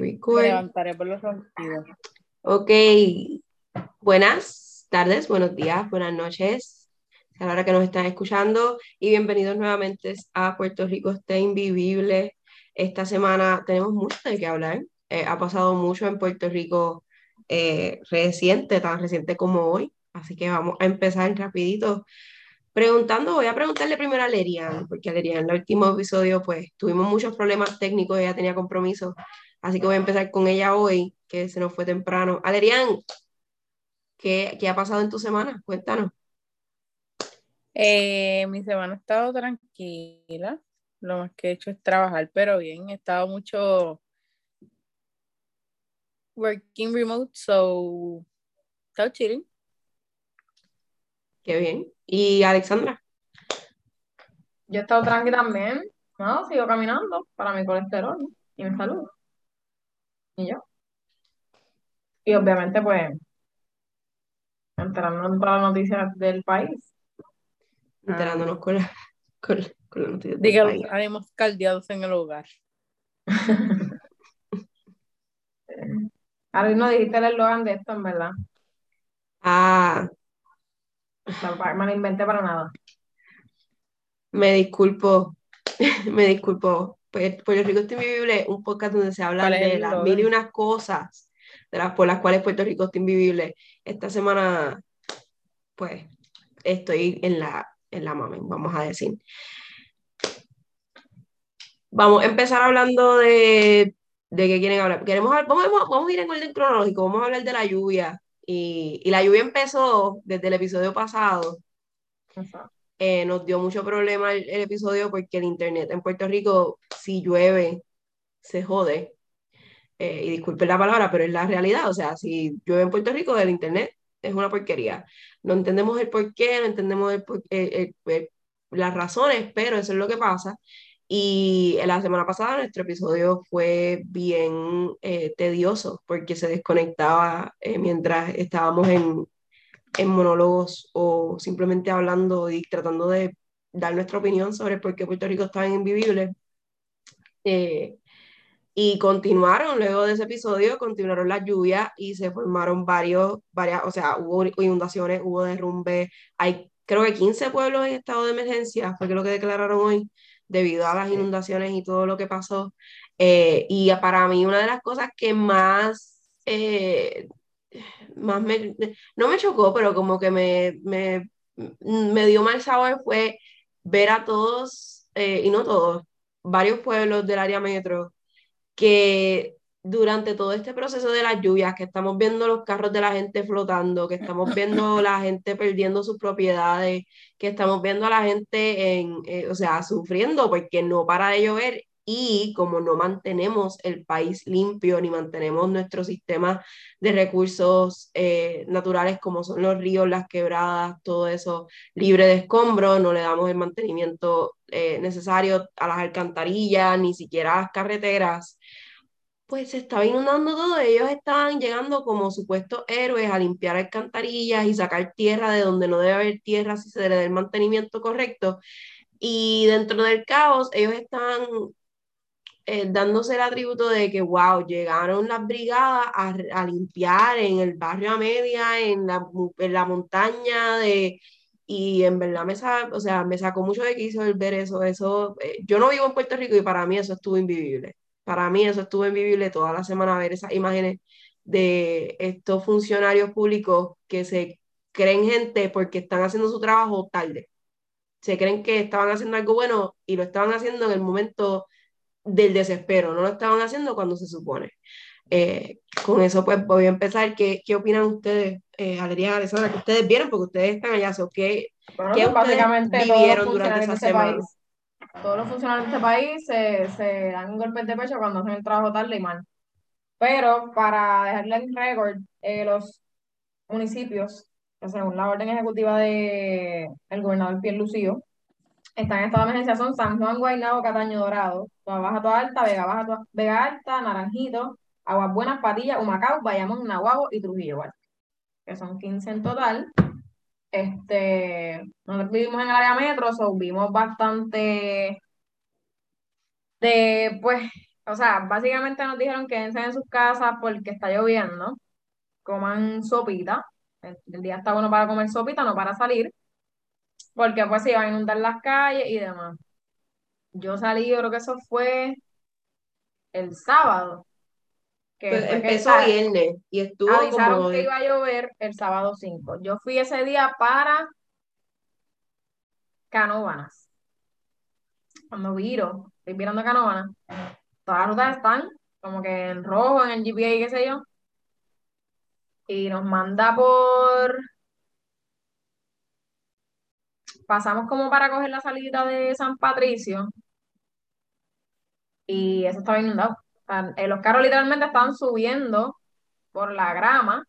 Record. Me levantaré por los ronquidos. Ok. Buenas tardes, buenos días, buenas noches. A la hora que nos están escuchando y bienvenidos nuevamente a Puerto Rico está invivible. Esta semana tenemos mucho de qué hablar. Eh, ha pasado mucho en Puerto Rico eh, reciente, tan reciente como hoy. Así que vamos a empezar rapidito preguntando, voy a preguntarle primero a Lerian, porque Lerian en el último episodio pues tuvimos muchos problemas técnicos, ella tenía compromiso, así que voy a empezar con ella hoy, que se nos fue temprano. Alerian, ¿qué, qué ha pasado en tu semana? Cuéntanos. Eh, mi semana ha estado tranquila. Lo más que he hecho es trabajar, pero bien, he estado mucho working remote, so estado chilling. Qué bien. ¿Y Alexandra? Yo he estado tranqui también. No, sigo caminando para mi colesterol y mi salud. Y yo. Y obviamente, pues, enterándonos de todas las noticias del país. Enterándonos con la, con, la- con la noticia del Diga, país. ánimos caldeados en el hogar. Ahora no dijiste el eslogan de esto, en verdad. Ah, No, me lo inventé para nada. me disculpo, me disculpo. Pues, Puerto Rico está invivible, un podcast donde se habla ¿Cuál es de las mil y unas cosas de las, por las cuales Puerto Rico está invivible. Esta semana, pues, estoy en la, en la mamen, vamos a decir. Vamos a empezar hablando de, de qué quieren hablar. Queremos, vamos, vamos a ir en orden cronológico, vamos a hablar de la lluvia. Y, y la lluvia empezó desde el episodio pasado. Exacto. Eh, nos dio mucho problema el, el episodio porque el internet en Puerto Rico, si llueve, se jode. Eh, y disculpen la palabra, pero es la realidad. O sea, si llueve en Puerto Rico, el internet es una porquería. No entendemos el por qué, no entendemos el- el- el- las razones, pero eso es lo que pasa. Y la semana pasada nuestro episodio fue bien eh, tedioso porque se desconectaba eh, mientras estábamos en, en monólogos o simplemente hablando y tratando de dar nuestra opinión sobre por qué Puerto Rico está invivible. Eh, y continuaron luego de ese episodio, continuaron las lluvias y se formaron varios, varias, o sea, hubo inundaciones, hubo derrumbes, hay creo que 15 pueblos en estado de emergencia, fue que lo que declararon hoy, debido a las inundaciones y todo lo que pasó. Eh, y para mí una de las cosas que más, eh, más me, no me chocó, pero como que me, me, me dio mal sabor fue ver a todos, eh, y no todos, varios pueblos del área metro que durante todo este proceso de las lluvias, que estamos viendo los carros de la gente flotando, que estamos viendo la gente perdiendo sus propiedades, que estamos viendo a la gente en, eh, o sea, sufriendo porque no para de llover y como no mantenemos el país limpio ni mantenemos nuestro sistema de recursos eh, naturales como son los ríos, las quebradas, todo eso libre de escombros, no le damos el mantenimiento eh, necesario a las alcantarillas, ni siquiera a las carreteras, pues se estaba inundando todo. Ellos estaban llegando como supuestos héroes a limpiar alcantarillas y sacar tierra de donde no debe haber tierra si se le da el mantenimiento correcto. Y dentro del caos, ellos estaban eh, dándose el atributo de que, wow, llegaron las brigadas a, a limpiar en el barrio a media, en la, en la montaña de... Y en verdad me, o sea, me sacó mucho de quicio el ver eso. eso eh, yo no vivo en Puerto Rico y para mí eso estuvo invivible. Para mí eso estuvo invivible toda la semana ver esas imágenes de estos funcionarios públicos que se creen gente porque están haciendo su trabajo tarde. Se creen que estaban haciendo algo bueno y lo estaban haciendo en el momento del desespero, no lo estaban haciendo cuando se supone. Eh, con eso pues voy a empezar. ¿Qué, qué opinan ustedes, eh, Adrián, Alessandra, que ustedes vieron? Porque ustedes están allá, ¿so qué, Bueno, ¿Qué pues, ustedes básicamente todos los vivieron durante funcionarios de esa este semana? país, todos los funcionarios de este país se, se dan golpes de pecho cuando hacen el trabajo tarde y mal. Pero para dejarle en récord, eh, los municipios, según la orden ejecutiva de el gobernador Pierlucio, están en estado de emergencia son San Juan, Guaynabo, Cataño Dorado, Toa Baja, Toa Alta, Vega Baja, Toa- Vega Alta, Naranjito, Aguas Buenas, Patilla, Humacao, Bayamón, Nahuabo y Trujillo, ¿vale? que son 15 en total. Este, nosotros vivimos en el área metro, so bastante de, pues, o sea, básicamente nos dijeron que en sus casas porque está lloviendo, coman sopita, el día está bueno para comer sopita, no para salir, porque pues se iban a inundar las calles y demás. Yo salí, yo creo que eso fue el sábado. Que Pues que, empezó sea, viernes y estuvo avisaron como que iba a llover el sábado 5. Yo fui ese día para Canóvanas. Cuando viro, estoy mirando Canóvanas, todas las rutas están como que en rojo, en el GPA y qué sé yo. Y nos manda por... Pasamos como para coger la salida de San Patricio y eso estaba inundado. O sea, eh, los carros literalmente estaban subiendo por la grama,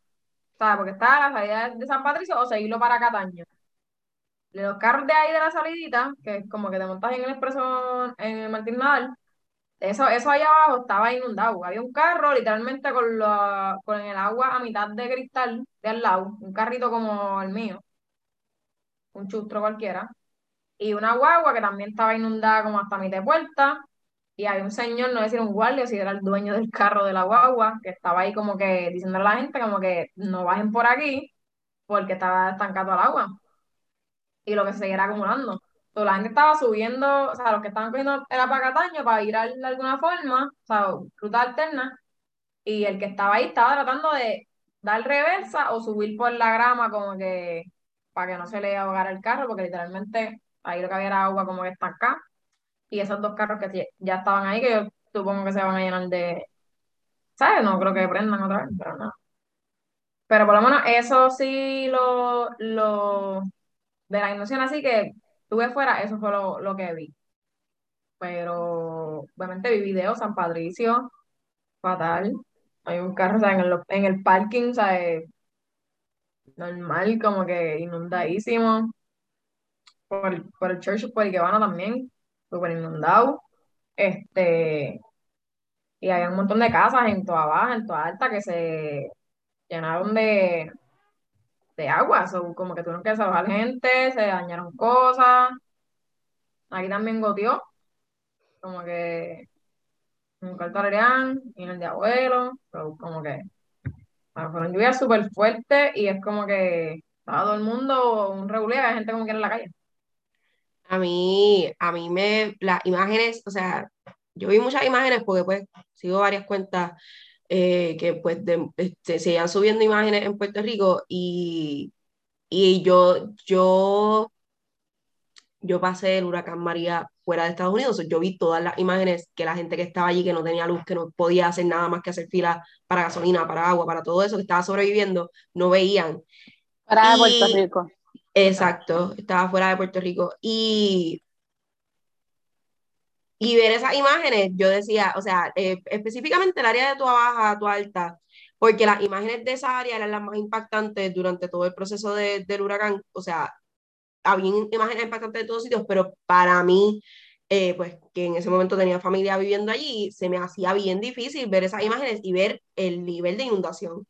o sea, porque estaba la salida de San Patricio o seguirlo para Cataño. Los carros de ahí de la salidita, que es como que te montas en el expreso en el Martín Nadal, eso, eso allá abajo estaba inundado. Había un carro literalmente con, la- con el agua a mitad de cristal de al lado, un carrito como el mío, un chustro cualquiera, y una guagua que también estaba inundada como hasta mitad de puerta, y había un señor, no decir un guardia, si era el dueño del carro de la guagua, que estaba ahí como que diciéndole a la gente como que no bajen por aquí porque estaba estancado el agua y lo que se seguirá acumulando. Entonces, la gente estaba subiendo, o sea, los que estaban cogiendo era para Cataño para ir a- de alguna forma, o sea, ruta alterna, y el que estaba ahí estaba tratando de dar reversa o subir por la grama como que para que no se le ahogara el carro, porque literalmente ahí lo que había era agua como que estancada, y esos dos carros que ya estaban ahí, que yo supongo que se van a llenar de, ¿sabes? No creo que prendan otra vez, pero no. Pero por lo menos eso sí lo, lo de la inundación así que tuve fuera, eso fue lo, lo que vi. Pero obviamente vi videos, San Patricio, fatal. Hay un carro, o en el, en el parking, o sea, eh, normal, como que inundadísimo. Por, por el Church por el que van también, súper inundado. Este, y había un montón de casas en toda baja, en toda alta, que se llenaron de, de agua. So, como que tuvieron que desalojar gente, se dañaron cosas. Aquí también goteó, como que en Arián y en el de abuelo. So, como que bueno, fueron lluvias súper fuertes y es como que estaba todo el mundo un regular, hay gente como que en la calle. A mí, a mí me, las imágenes, o sea, yo vi muchas imágenes porque pues sigo varias cuentas eh, que pues de, este, se iban subiendo imágenes en Puerto Rico y, y yo, yo, yo pasé el huracán María fuera de Estados Unidos, yo vi todas las imágenes que la gente que estaba allí, que no tenía luz, que no podía hacer nada más que hacer fila para gasolina, para agua, para todo eso, que estaba sobreviviendo, no veían. Para Y- Puerto Rico. Exacto, estaba fuera de Puerto Rico. Y, y ver esas imágenes, yo decía, o sea, eh, específicamente el área de Tua Baja, Tua Alta, porque las imágenes de esa área eran las más impactantes durante todo el proceso de- del huracán. O sea, había imágenes impactantes de todos sitios, pero para mí, eh, pues que en ese momento tenía familia viviendo allí, se me hacía bien difícil ver esas imágenes y ver el nivel de inundación.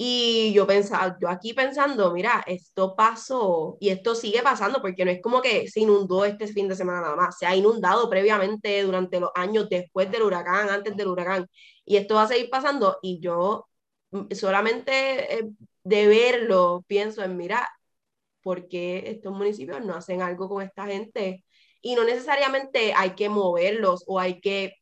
Y yo pensaba, yo aquí pensando, mira, esto pasó y esto sigue pasando porque no es como que se inundó este fin de semana nada más, se ha inundado previamente durante los años después del huracán, antes del huracán, y esto va a seguir pasando y yo mm, solamente eh, de verlo pienso en, mira, ¿por qué estos municipios no hacen algo con esta gente? Y no necesariamente hay que moverlos o hay que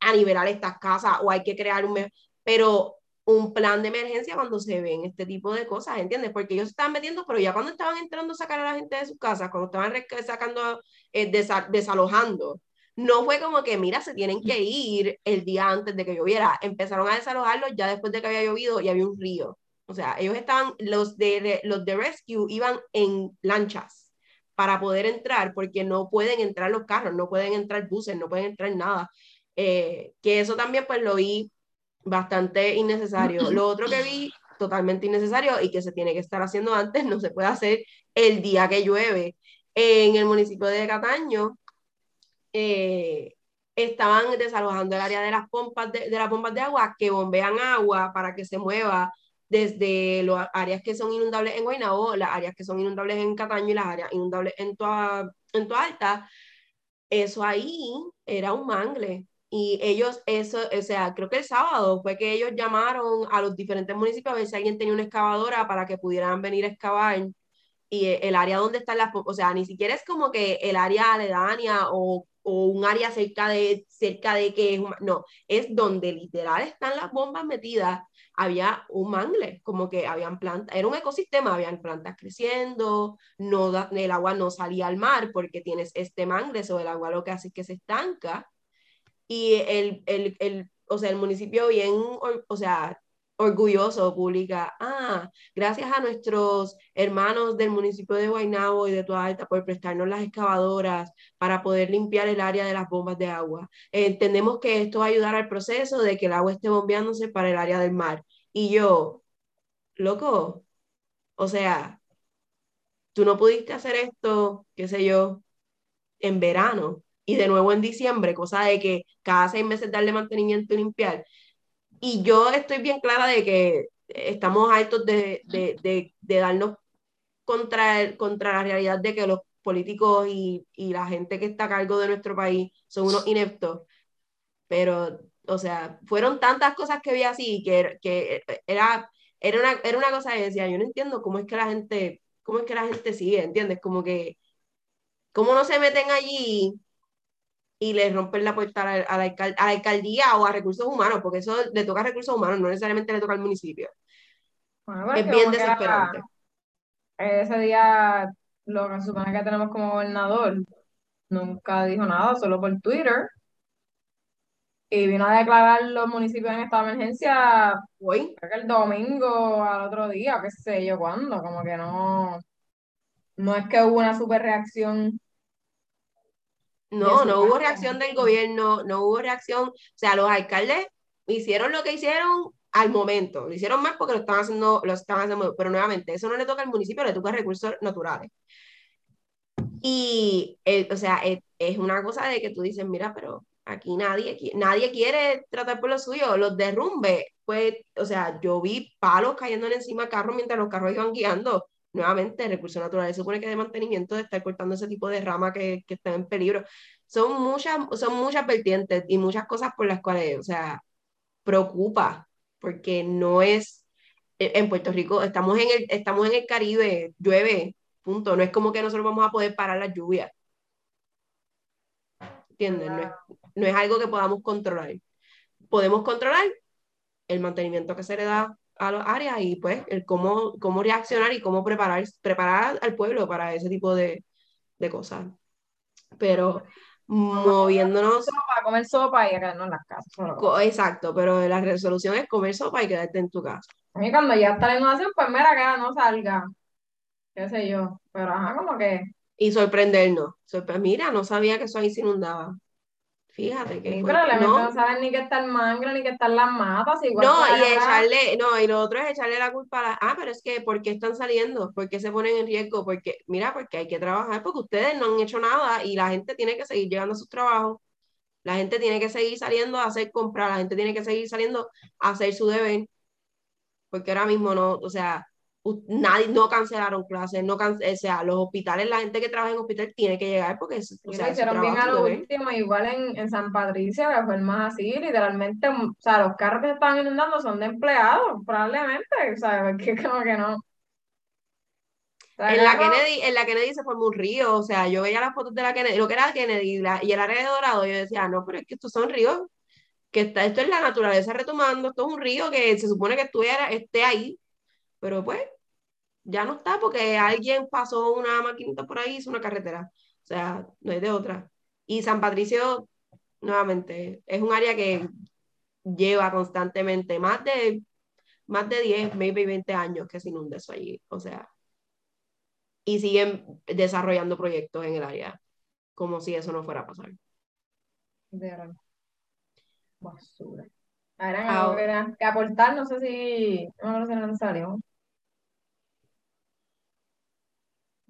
anivelar estas casas o hay que crear un... Pero un plan de emergencia cuando se ven este tipo de cosas, ¿entiendes? Porque ellos se estaban metiendo, pero ya cuando estaban entrando a sacar a la gente de sus casas, cuando estaban sacando, eh, desa- desalojando, no fue como que, mira, se tienen que ir el día antes de que lloviera. Empezaron a desalojarlos ya después de que había llovido y había un río. O sea, ellos estaban, los de, los de Rescue iban en lanchas para poder entrar, porque no pueden entrar los carros, no pueden entrar buses, no pueden entrar nada. Eh, que eso también pues lo vi bastante innecesario. Lo otro que vi totalmente innecesario y que se tiene que estar haciendo antes, no se puede hacer el día que llueve. En el municipio de Cataño eh, estaban desalojando el área de las pompas de, de las bombas de agua que bombean agua para que se mueva desde las áreas que son inundables en Guaynabo, las áreas que son inundables en Cataño y las áreas inundables en Toa, en Toa Alta. Eso ahí era un mangle y ellos, eso, o sea, creo que el sábado fue que ellos llamaron a los diferentes municipios a ver si alguien tenía una excavadora para que pudieran venir a excavar y el área donde están las, o sea, ni siquiera es como que el área aledaña o, o un área cerca de, cerca de que es, no, es donde literal están las bombas metidas, había un mangle, como que habían plantas, era un ecosistema, habían plantas creciendo, no el agua no salía al mar porque tienes este mangle, o el agua lo que hace es que se estanca, y el, el, el o sea, el municipio bien, o sea, orgulloso publica, ah, gracias a nuestros hermanos del municipio de Guaynabo y de Toda Alta por prestarnos las excavadoras para poder limpiar el área de las bombas de agua. Entendemos que esto va a ayudar al proceso de que el agua esté bombeándose para el área del mar. Y yo, loco, o sea, tú no pudiste hacer esto, qué sé yo, en verano y de nuevo en diciembre, cosa de que cada seis meses darle mantenimiento y limpiar. Y yo estoy bien clara de que estamos altos de, de, de, de darnos contra, contra la realidad de que los políticos y, y, la gente que está a cargo de nuestro país son unos ineptos. Pero, o sea, fueron tantas cosas que vi así que, que era, era, una, era una cosa que decía, yo no entiendo cómo es que la gente, cómo es que la gente sigue, ¿entiendes? Como que, cómo no se meten allí y le rompen la puerta a la, a, la alcaldía o a recursos humanos, porque eso le toca a recursos humanos, no necesariamente le toca al municipio. Bueno, es bien desesperante. Ese día, lo que supone que tenemos como gobernador, nunca dijo nada, solo por Twitter. Y vino a declarar los municipios en esta emergencia hoy, creo que el domingo al otro día, qué sé yo cuándo, como que no, no es que hubo una super reacción no, no hubo reacción del gobierno, no hubo reacción, o sea, los alcaldes hicieron lo que hicieron al momento, lo hicieron más porque lo estaban haciendo, lo estaban haciendo, pero nuevamente, eso no le toca al municipio, le toca a recursos naturales. Y, eh, o sea, es, es, una cosa de que tú dices, mira, pero aquí nadie, nadie quiere tratar por lo suyo, los derrumbes, pues, o sea, yo vi palos cayéndole encima al carro mientras los carros iban guiando, nuevamente, recursos naturales supone que de mantenimiento de estar cortando ese tipo de rama que, que están en peligro. Son muchas, son muchas vertientes y muchas cosas por las cuales, o sea, preocupa, porque no es, e, en Puerto Rico estamos en el, estamos en el Caribe, llueve, punto, no es como que nosotros vamos a poder parar la lluvia. ¿Entiendes? No es, no es algo que podamos controlar. Podemos controlar el mantenimiento que se le da a las áreas y pues el cómo, cómo reaccionar y cómo preparar, preparar al pueblo para ese tipo de, de cosas. Pero moviéndonos... Para comer sopa y quedarnos en las casas. Exacto, pero la resolución es comer sopa y quedarte en tu casa. A mí cuando ya está la inundación, pues mira, que no salga. Qué sé yo. Pero ajá, como que... Y sorprendernos. Sorpre mira, no sabía que eso ahí se inundaba. Fíjate que. Sí, pero no, no saben ni que está el mangle, ni que están las matas. Igual no, y echarle, no, y lo otro es echarle la culpa a la. Ah, pero es que, ¿por qué están saliendo? ¿Por qué se ponen en riesgo? Porque, mira, porque hay que trabajar, porque ustedes no han hecho nada y la gente tiene que seguir llegando a sus trabajos. La gente tiene que seguir saliendo a hacer compras, la gente tiene que seguir saliendo a hacer su deber. Porque ahora mismo no, o sea, nadie, no cancelaron clases, no o sea, los hospitales, la gente que trabaja en hospital tiene que llegar porque es, o sea, hicieron bien a lo último, igual en, en, San Patricio, que fue el más así, literalmente, o sea, los carros que están inundando son de empleados, probablemente, o sea, porque como que no. en, la Kennedy, en la Kennedy se formó un río, o sea, yo veía las fotos de la Kennedy, lo que era Kennedy la, y el área de Dorado, yo decía, no, pero es que estos son ríos, que está, esto es la naturaleza retomando, esto es un río que se supone que estuviera, esté ahí, pero pues ya no está porque alguien pasó una maquinita por ahí, hizo una carretera. O sea, no hay de otra. Y San Patricio, nuevamente, es un área que lleva constantemente más de, más de 10, maybe 20 años que se inunda eso allí. O sea, y siguen desarrollando proyectos en el área, como si eso no fuera a pasar. Basura. Ahora, que aportar, no sé si, no sé si salió.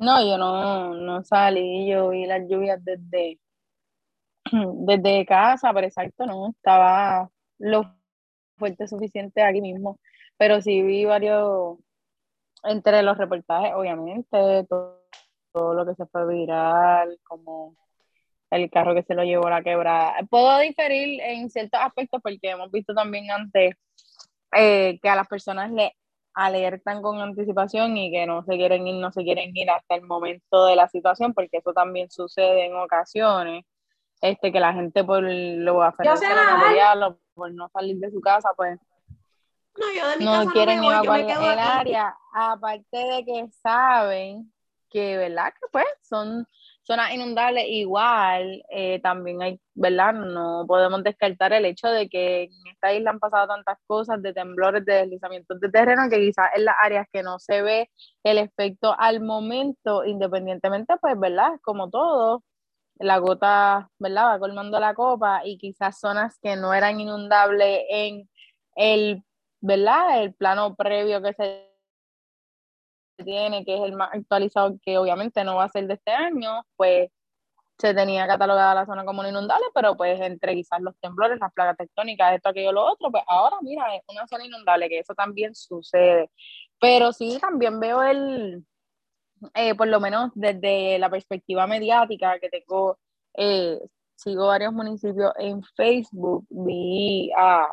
No, yo no, no salí, yo vi las lluvias desde, desde casa, pero exacto, no, estaba lo fuerte suficiente aquí mismo, pero sí vi varios, entre los reportajes, obviamente, todo, lo que se fue viral, como el carro que se lo llevó a la quebrada. Puedo diferir en ciertos aspectos porque hemos visto también antes eh, que a las personas le alertan con anticipación y que no se quieren ir, no se quieren ir hasta el momento de la situación, porque eso también sucede en ocasiones, este, que la gente por lo aferrarse a por no salir de su casa, pues no, yo de mi no quieren no el área, aparte de que saben que, ¿verdad? Que pues son zonas inundables igual, eh, también hay, ¿verdad? No podemos descartar el hecho de que en esta isla han pasado tantas cosas de temblores, de deslizamientos de terreno, que quizás en las áreas que no se ve el efecto al momento, independientemente, pues, ¿verdad? Como todo, la gota, ¿verdad? Va colmando la copa y quizás zonas que no eran inundables en el, ¿verdad? El plano previo que se tiene, que es el más actualizado, que obviamente no va a ser de este año, pues se tenía catalogada la zona como inundable, pero pues entre quizás los temblores, las plagas tectónicas, esto, aquello, lo otro, pues ahora mira, es una zona inundable, que eso también sucede. Pero sí, también veo el, eh, por lo menos desde la perspectiva mediática que tengo, eh, sigo varios municipios en Facebook, vi a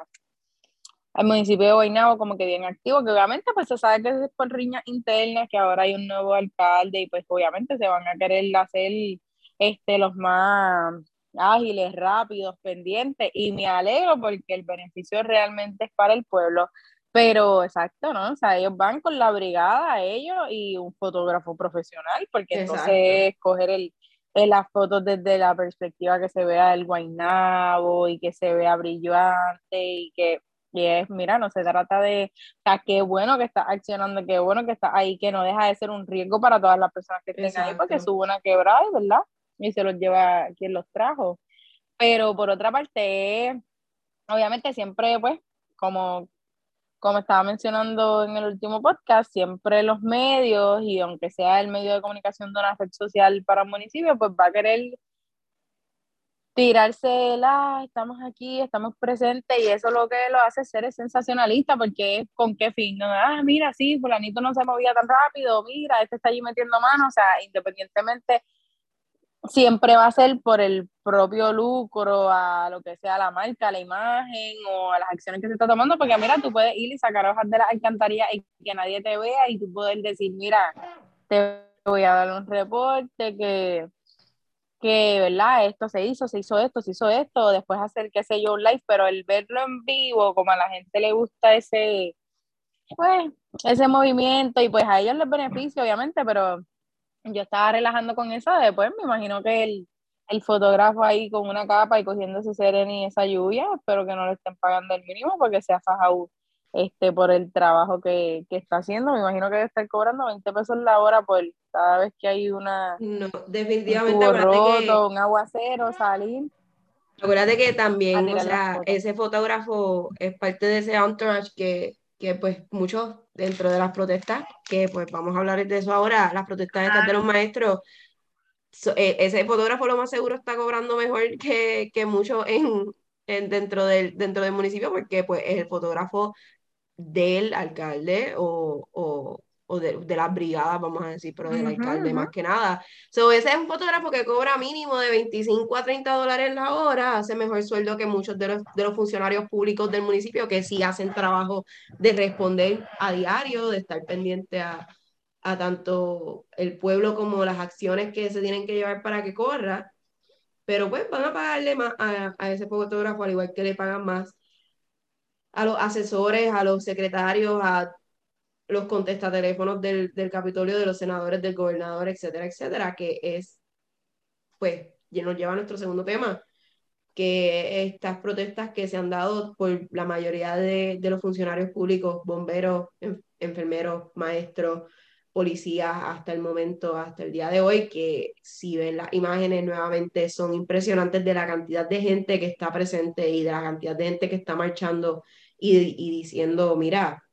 al municipio de Guaynabo como que bien activo, que obviamente pues se sabe que es por riñas internas, que ahora hay un nuevo alcalde y pues obviamente se van a querer hacer este, los más ágiles, rápidos, pendientes y me alegro porque el beneficio realmente es para el pueblo. Pero exacto, ¿no? O sea, ellos van con la brigada, ellos y un fotógrafo profesional, porque entonces coger el, las fotos desde la perspectiva que se vea el Guaynabo y que se vea brillante y que y es, mira, no se trata de, o sea, qué bueno que está accionando, qué bueno que está ahí, que no deja de ser un riesgo para todas las personas que estén ahí, porque subo una quebrada, ¿verdad? Y se los lleva quien los trajo. Pero por otra parte, obviamente siempre, pues, como, como estaba mencionando en el último podcast, siempre los medios, y aunque sea el medio de comunicación de una red social para un municipio, pues va a querer tirarse la, estamos aquí, estamos presentes y eso lo que lo hace ser sensacionalista porque con qué fin, ¿no? ah, mira, sí, fulanito no se movía tan rápido, mira, este está allí metiendo mano, o sea, independientemente, siempre va a ser por el propio lucro, a lo que sea la marca, la imagen o a las acciones que se está tomando, porque mira, tú puedes ir y sacar hojas de la alcantarilla y que nadie te vea y tú puedes decir, mira, te voy a dar un reporte que que, ¿verdad? Esto se hizo, se hizo esto, se hizo esto, después hacer, qué sé yo, un live, pero el verlo en vivo, como a la gente le gusta ese, pues, ese movimiento y pues a ellos les beneficia, obviamente, pero yo estaba relajando con eso, después me imagino que el, el fotógrafo ahí con una capa y sereno y esa lluvia, espero que no le estén pagando el mínimo porque se ha fajado este, por el trabajo que, que, está haciendo. Me imagino que debe estar cobrando 20 pesos la hora por cada vez que hay una. No, definitivamente. Un, roto, un aguacero, salir. Acuérdate que también, o sea, ese fotógrafo es parte de ese entourage que, que, pues, muchos dentro de las protestas, que pues vamos a hablar de eso ahora, las protestas estas de los maestros. E, ese fotógrafo lo más seguro está cobrando mejor que, que muchos en, en, dentro, del, dentro del municipio porque pues es el fotógrafo del alcalde o, o, o de, de, las brigadas, vamos a decir, pero del alcalde más que nada. So, ese es un fotógrafo que cobra mínimo de 25 a 30 dólares la hora, hace mejor sueldo que muchos de los, de los funcionarios públicos del municipio que sí hacen trabajo de responder a diario, de estar pendiente a, a tanto el pueblo como las acciones que se tienen que llevar para que corra. Pero pues van a pagarle más a, a ese fotógrafo, al igual que le pagan más a los asesores, a los secretarios, a los contestateléfonos del, del Capitolio, de los senadores, del gobernador, etcétera, etcétera, que es, pues, nos lleva a nuestro segundo tema, que estas protestas que se han dado por la mayoría de, de los funcionarios públicos, bomberos, enfermeros, maestros, policías hasta el momento, hasta el día de hoy, que si ven las imágenes nuevamente son impresionantes de la cantidad de gente que está presente y de la cantidad de gente que está marchando y, y diciendo, mira,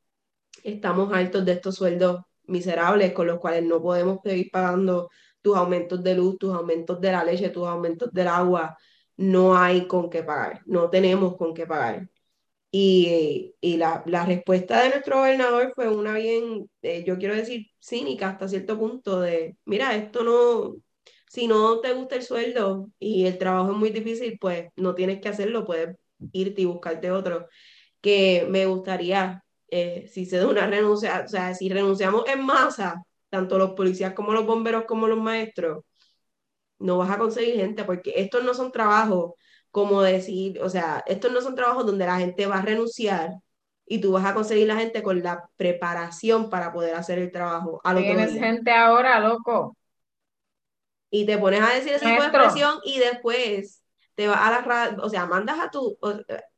estamos altos de estos sueldos miserables con los cuales no podemos seguir pagando tus aumentos de luz, tus aumentos de la leche, tus aumentos del agua, no hay con qué pagar, no tenemos con qué pagar. Y, y la, la, respuesta de nuestro gobernador fue una bien, eh, yo quiero decir, cínica hasta cierto punto de, mira, esto no, si no te gusta el sueldo y el trabajo es muy difícil, pues no tienes que hacerlo, puedes irte y buscarte otro. Que me gustaría, eh, si se da una renuncia, o sea, si renunciamos en masa, tanto los policías como los bomberos como los maestros, no vas a conseguir gente, porque estos no son trabajos como decir, o sea, estos no son trabajos donde la gente va a renunciar y tú vas a conseguir la gente con la preparación para poder hacer el trabajo. Tienes gente ahora, loco. Y te pones a decir esa expresión y después te vas a la radio, o sea, mandas a tu,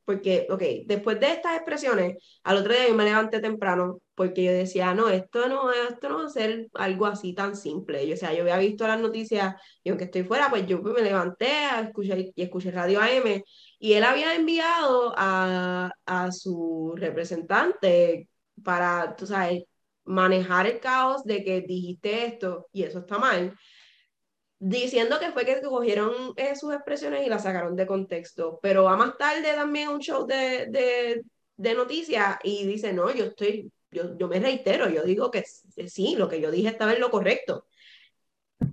porque, ok, después de estas expresiones, al otro día yo me levanté temprano porque yo decía, no, esto no, esto no va a ser algo así tan simple. Yo, o sea, yo había visto las noticias y aunque estoy fuera, pues yo me levanté a escuchar, y escuché Radio AM y él había enviado a, a su representante para, tú sabes, manejar el caos de que dijiste esto y eso está mal diciendo que fue que cogieron eh, sus expresiones y las sacaron de contexto, pero va más tarde también un show de, de, de noticias y dice, no, yo estoy, yo, yo me reitero, yo digo que sí, lo que yo dije estaba en lo correcto.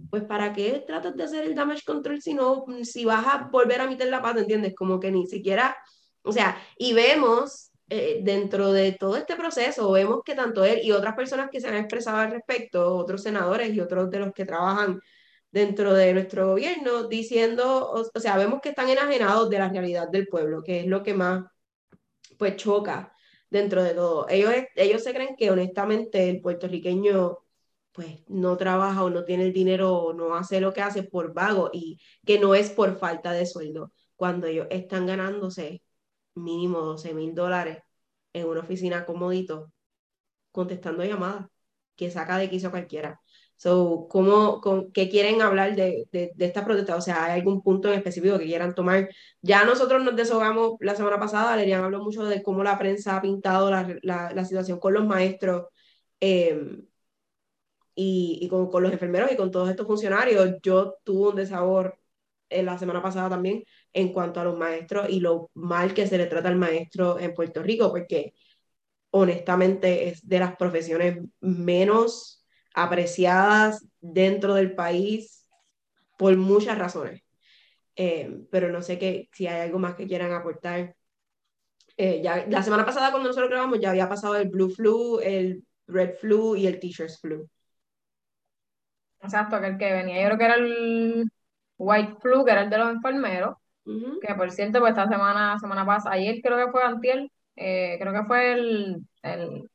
Pues ¿para qué tratas de hacer el damage control si no, si vas a volver a meter la pata, ¿entiendes? Como que ni siquiera, o sea, y vemos eh, dentro de todo este proceso, vemos que tanto él y otras personas que se han expresado al respecto, otros senadores y otros de los que trabajan dentro de nuestro gobierno diciendo, o, sea, vemos que están enajenados de la realidad del pueblo, que es lo que más pues choca dentro de todo. Ellos, ellos se creen que honestamente el puertorriqueño pues no trabaja o no tiene el dinero o no hace lo que hace por vago y que no es por falta de sueldo, cuando ellos están ganándose mínimo 12 mil dólares en una oficina comodito contestando llamadas que saca de quiso cualquiera. So, ¿cómo, con, ¿Qué quieren hablar de, de, de? O sea, ¿hay algún punto en específico que quieran tomar? Ya nosotros nos deshogamos la semana pasada, Lerian habló mucho de cómo la prensa ha pintado la, la, la situación con los maestros eh, y, y con, con, los enfermeros y con todos estos funcionarios. Yo tuve un desabor en la semana pasada también en cuanto a los maestros y lo mal que se le trata al maestro en Puerto Rico, porque honestamente es de las profesiones menos apreciadas dentro del país por muchas razones. Eh, pero no sé que, si hay algo más que quieran aportar. Eh, ya, la semana pasada cuando nosotros grabamos ya había pasado el Blue Flu, el Red Flu y el T-Shirts Flu. Exacto, que el que venía, yo creo que era el White Flu, que era el de los enfermeros, que por cierto, pues esta semana, semana pasada, ayer creo que fue Antiel, eh, creo que fue el, el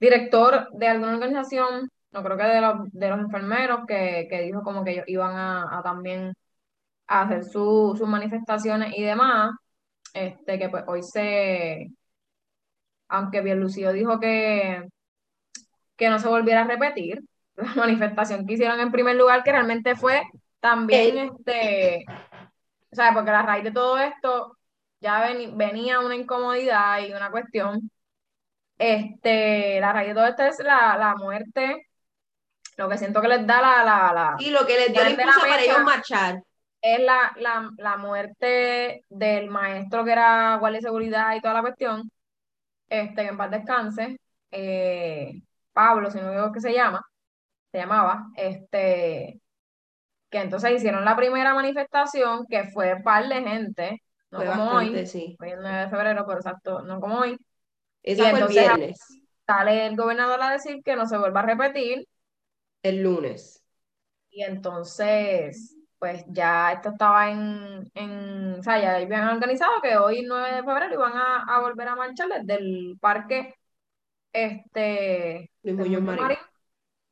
director de alguna organización no creo que de los, de los enfermeros que, que dijo como que ellos iban a, a también a hacer sus manifestaciones y demás, este, que pues hoy se, aunque bien Lucio dijo que, que no se volviera a repetir, la manifestación que hicieron en primer lugar, que realmente fue también, este, o sea, porque a raíz de todo esto ya venía una incomodidad y una cuestión, este, la raíz de todo esto es la, la muerte lo que siento que les da la... la, la y lo que les dio el impulso para ellos marchar. Es la, la, la, muerte del maestro que era guardia de seguridad y toda la cuestión, este, que en paz descanse, eh, Pablo, si no digo que se llama, se llamaba, este, que entonces hicieron la primera manifestación, que fue un par de gente, no como hoy, sí. hoy es 9 de febrero, pero exacto, no como hoy. Esa fue el viernes. Sale el gobernador a decir que no se vuelva a repetir, el lunes. Y entonces, pues ya esto estaba en, en o sea, ya habían organizado que hoy 9 de febrero iban a, a volver a marchar desde el parque este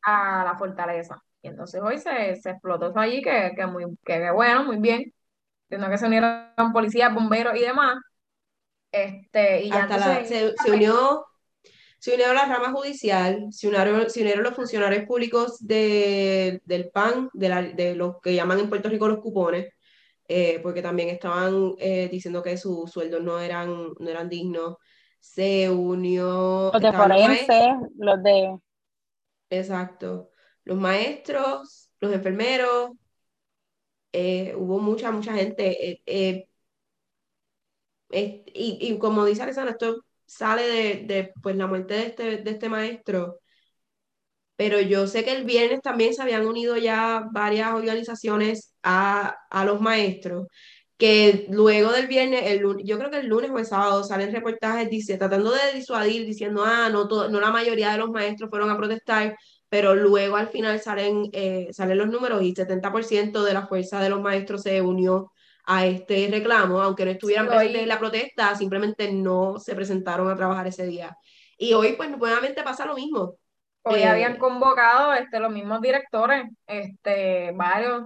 a la fortaleza. Y entonces hoy se, se explotó eso allí, que, que muy que, bueno, muy bien. Sino que se unieron policías, bomberos y demás. Este, y ya se, se, unió se unieron la rama judicial, se unieron, se unieron los funcionarios públicos de, del PAN, de, la, de los que llaman en Puerto Rico los cupones, eh, porque también estaban eh, diciendo que sus sueldos no eran, no eran dignos. Se unió... Los de forense, los de... Exacto. Los maestros, los enfermeros, eh, hubo mucha, mucha gente. y, y, como dice Alessandra, esto sale de, de, pues, la muerte de este, de este maestro, pero yo sé que el viernes también se habían unido ya varias organizaciones a, a los maestros, que luego del viernes, el yo creo que el lunes o el sábado salen reportajes dice, tratando de disuadir, diciendo, ah, no, todo, no la mayoría de los maestros fueron a protestar, pero luego al final salen, eh, salen los números y 70% de la fuerza de los maestros se unió a este reclamo, aunque no estuvieran presentes en la protesta, simplemente no se presentaron a trabajar ese día. Y hoy, pues, nuevamente pasa lo mismo. Hoy habían eh, convocado este, los mismos directores, este, varios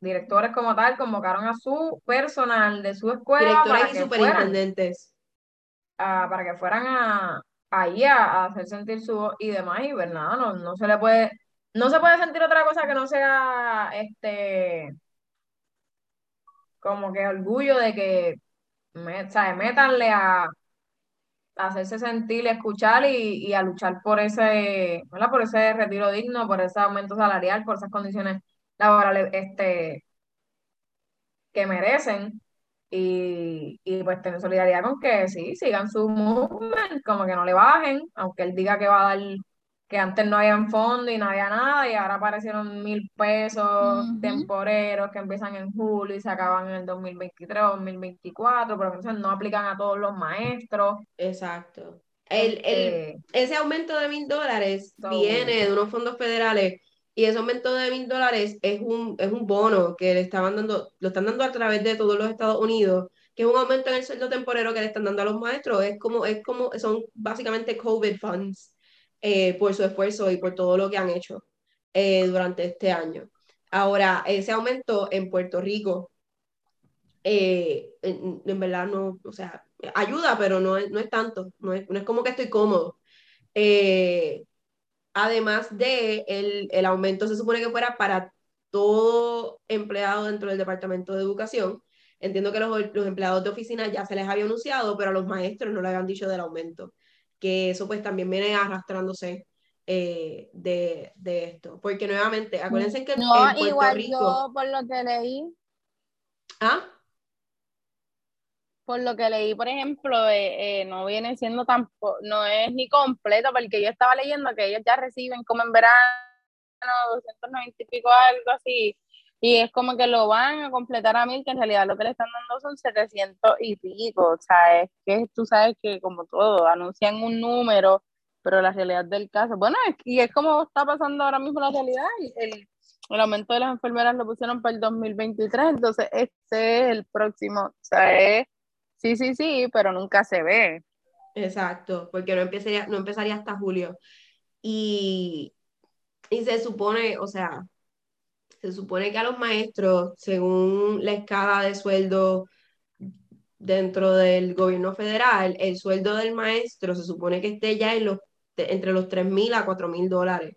directores como tal, convocaron a su personal de su escuela. Directores y superintendentes. para que fueran a, ahí a, hacer sentir su voz y demás, y verdad, no, no se le puede, no se puede sentir otra cosa que no sea este como que orgullo de que me, ¿sabes? métanle a, hacerse sentir, y escuchar y, a luchar por ese, ¿verdad? por ese retiro digno, por ese aumento salarial, por esas condiciones laborales este, que merecen. Y, y pues tener solidaridad con que sí, sigan su movement, como que no le bajen, aunque él diga que va a dar que antes no había fondo y no había nada, y ahora aparecieron mil pesos temporeros que empiezan en julio y se acaban en el 2023 o 2024, pero entonces no aplican a todos los maestros. Exacto. El, el, este, ese aumento de mil dólares viene de unos fondos federales y ese aumento de mil dólares es un, es un bono que le estaban dando, lo están dando a través de todos los Estados Unidos, que es un aumento en el sueldo temporero que le están dando a los maestros. Es como, es como, son básicamente COVID funds eh, por su esfuerzo y por todo lo que han hecho eh, durante este año. Ahora, ese aumento en Puerto Rico, eh, en, verdad no, o sea, ayuda, pero no es, no es tanto, no es, no es como que estoy cómodo. además de el, el aumento se supone que fuera para todo empleado dentro del Departamento de Educación. Entiendo que los, los, empleados de oficina ya se les había anunciado, pero a los maestros no le habían dicho del aumento que eso pues también viene arrastrándose eh, de, de, esto. Porque nuevamente, acuérdense que no, en Puerto igual Rico... Yo, por lo que leí... ¿Ah? Por lo que leí, por ejemplo, eh, eh, no viene siendo tan, no es ni completo, porque yo estaba leyendo que ellos ya reciben como en verano 290 y pico, algo así, y es como que lo van a completar a mil, que en realidad lo que le están dando son 700 y pico. O sea, es que tú sabes que como todo, anuncian un número, pero la realidad del caso, bueno, y es como está pasando ahora mismo la realidad. El, el aumento de las enfermeras lo pusieron para el 2023, entonces este es el próximo. O sea, es sí, sí, sí, pero nunca se ve. Exacto, porque no empezaría, no empezaría hasta julio. Y, y se supone, o sea, se supone que a los maestros, según la escala de sueldo dentro del gobierno federal, el sueldo del maestro se supone que esté ya en los, entre los 3 mil a 4 mil dólares.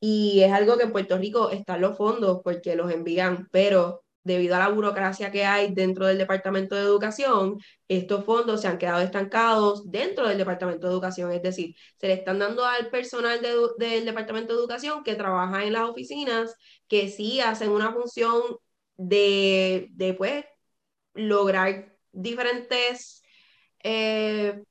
Y es algo que en Puerto Rico están los fondos porque los envían, pero debido a la burocracia que hay dentro del Departamento de Educación, estos fondos se han quedado estancados dentro del Departamento de Educación, es decir, se le están dando al personal del Departamento de Educación que trabaja en las oficinas, que sí hacen una función de, de pues, lograr diferentes eh,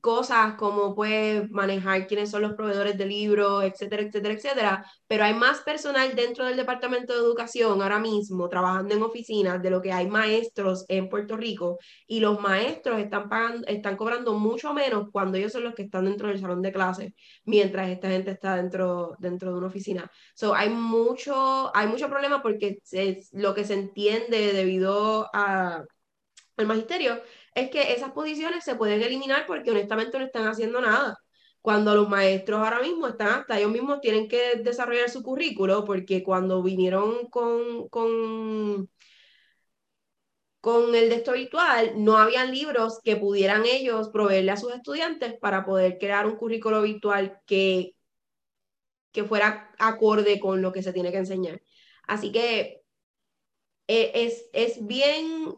cosas como pues manejar quiénes son los proveedores de libros, etcétera, etcétera, etcétera, pero hay más personal dentro del Departamento de Educación ahora mismo trabajando en oficinas de lo que hay maestros en Puerto Rico y los maestros están pagando, están cobrando mucho menos cuando ellos son los que están dentro del salón de clases, mientras esta gente está dentro, dentro de una oficina. So, hay mucho, hay mucho problema porque es lo que se entiende debido a, al magisterio es que esas posiciones se pueden eliminar porque honestamente no están haciendo nada. Cuando los maestros ahora mismo están hasta ellos mismos tienen que desarrollar su currículo porque cuando vinieron con, con, con el de esto virtual no habían libros que pudieran ellos proveerle a sus estudiantes para poder crear un currículo virtual que, que fuera acorde con lo que se tiene que enseñar. Así que eh, es, es bien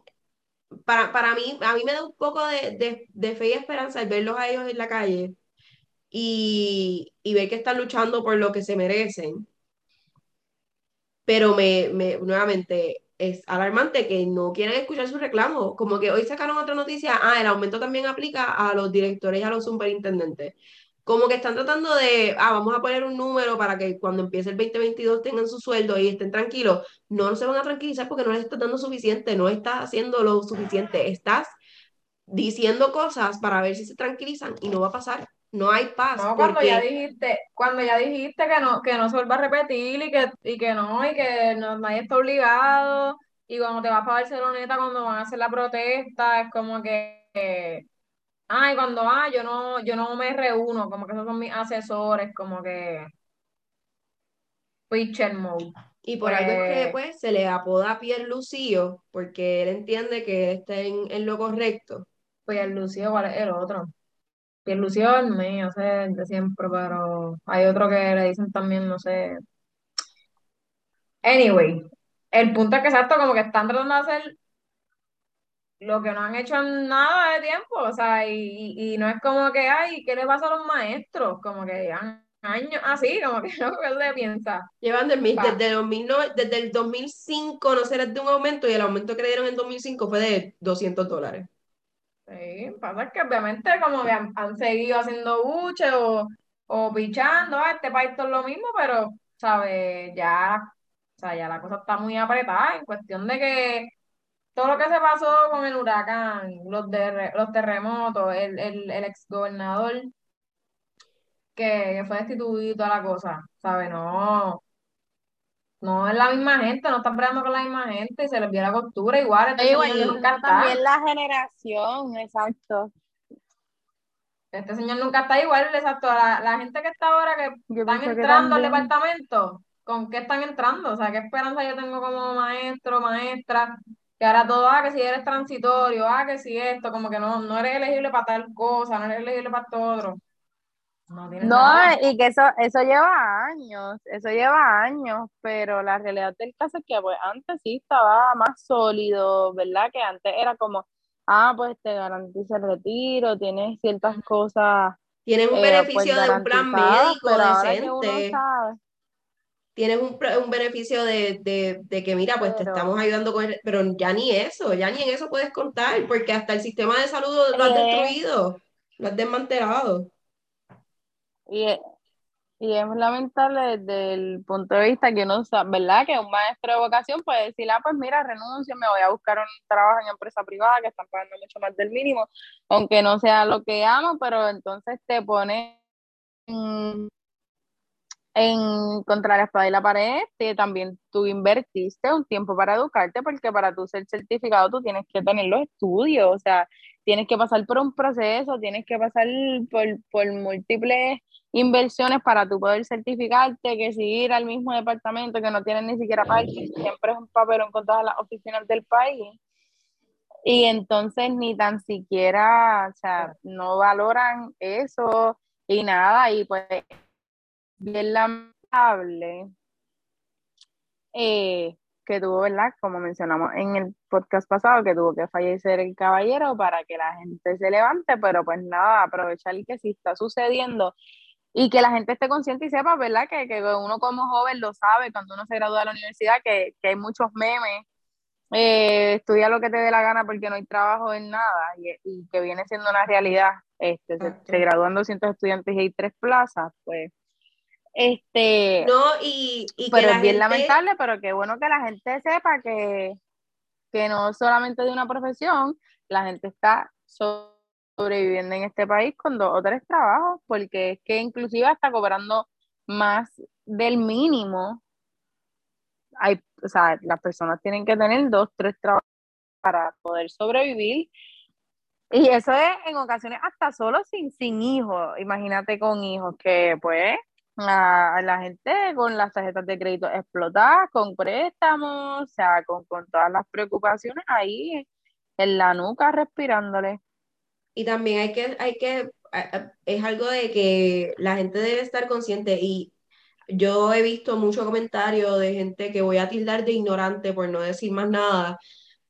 para, para mí, a mí me da un poco de, de, fe y esperanza el verlos a ellos en la calle y, y, ver que están luchando por lo que se merecen. Pero me, me, nuevamente es alarmante que no quieran escuchar sus reclamos. Como que hoy sacaron otra noticia, ah, el aumento también aplica a los directores y a los superintendentes. Como que están tratando de, ah, vamos a poner un número para que cuando empiece el 2022 tengan su sueldo y estén tranquilos. No, no se van a tranquilizar porque no les estás dando suficiente, no estás haciendo lo suficiente, estás diciendo cosas para ver si se tranquilizan y no va a pasar. No hay paz. No, cuando ya dijiste, cuando ya dijiste que no, que no se vuelva a repetir y que, y que no, y que no, nadie está obligado, y cuando te vas para Barceloneta cuando van a hacer la protesta, es como que, ay, cuando ah, yo no, yo no me reúno, como que esos son mis asesores, como que pitcher mode. Y por algo es que Pues, pues, se le apoda Pierre Lucío, porque él entiende que él está en, en lo correcto. pues el Lucio, ¿cuál es el otro? el Lucio es mío, sé, de siempre, pero hay otro que le dicen también, no sé. Anyway, el punto es que exacto, como que están tratando de hacer lo que no han hecho en nada de tiempo, o sea, y, y- no es como que, ay, ¿qué le pasa a los maestros? Como que llevan años así, como que no se piensa. Llevan desde, el 2009 desde el 2005, no sé, les de un aumento, y el aumento que le dieron en 2005 fue de 200 dólares. Sí, pasa que obviamente como que han, han seguido haciendo buche o, o pichando, ah, este país todo es lo mismo, pero, ¿sabes? Ya, o sea, ya la cosa está muy apretada en cuestión de que todo lo que se pasó con el huracán, los, de, los terremotos, el, el, el exgobernador que, que fue destituido y toda la cosa, ¿sabes? No, no es la misma gente, no están peleando con la misma gente se les vio la costura igual, este señor nunca está. también la generación, exacto. Este señor nunca está igual, exacto. La, la gente que está ahora que Yo están que entrando al departamento, ¿con qué están entrando? O sea, ¿qué esperanza yo tengo como maestro, maestra? Que ahora todo, ah, que si eres transitorio, ah, que si esto, como que no, no eres elegible para tal cosa, no eres elegible para todo otro. No tienes No, nada. y que eso, eso lleva años, eso lleva años, pero la realidad del caso es que pues antes sí estaba más sólido, ¿verdad? Que antes era como, ah, pues te garantiza el retiro, tienes ciertas cosas Tienen un eh, beneficio pues de un plan médico pero ahora que uno decente. Sabe, Tienen un, un beneficio de, de, de que, mira, pues te estamos ayudando con el- Pero ya ni eso, ya ni en eso puedes contar, porque hasta el sistema de salud lo has Eh. destruido, lo has desmantelado. y, es- y es lamentable desde el punto de vista que uno sabe, ¿verdad? Que un maestro de vocación puede decir, ah, pues mira, renuncio, me voy a buscar un trabajo en empresa privada que están pagando mucho más del mínimo, aunque no sea lo que amo, pero entonces te pone en, contra la espada y la pared, también tú invertiste un tiempo para educarte, porque para tú ser certificado tú tienes que tener los estudios, o sea, tienes que pasar por un proceso, tienes que pasar por, por múltiples inversiones para tú poder certificarte, que si ir al mismo departamento que no tienen ni siquiera parking, siempre es un papelón con todas las oficinas del país. Y entonces ni tan siquiera, o sea, no valoran eso y nada, y pues bien lamentable eh, que tuvo, ¿verdad? Como mencionamos en el podcast pasado, que tuvo que fallecer el caballero para que la gente se levante, pero pues nada, aprovechar que sí está sucediendo y que la gente esté consciente y sepa, ¿verdad? Que, que uno como joven lo sabe cuando uno se gradúa de la universidad, que, que hay muchos memes, eh, estudia lo que te dé la gana porque no hay trabajo en nada y, y que viene siendo una realidad. Este, se, se gradúan 200 estudiantes y hay tres plazas, pues. Este, No, y, pero es bien gente- lamentable, pero qué bueno que la gente sepa que, que no solamente de una profesión, la gente está so- sobreviviendo en este país con dos o tres trabajos, porque es que inclusive hasta cobrando más del mínimo, hay, o sea, las personas tienen que tener dos, tres trabajos para poder sobrevivir. Y eso es en ocasiones hasta solo sin, sin hijos, imagínate con hijos, que pues a la gente con las tarjetas de crédito explotadas, con préstamos, o sea, con, con todas las preocupaciones ahí en la nuca respirándole. Y también hay que, hay que, es algo de que la gente debe estar consciente y yo he visto mucho comentario de gente que voy a tildar de ignorante por no decir más nada,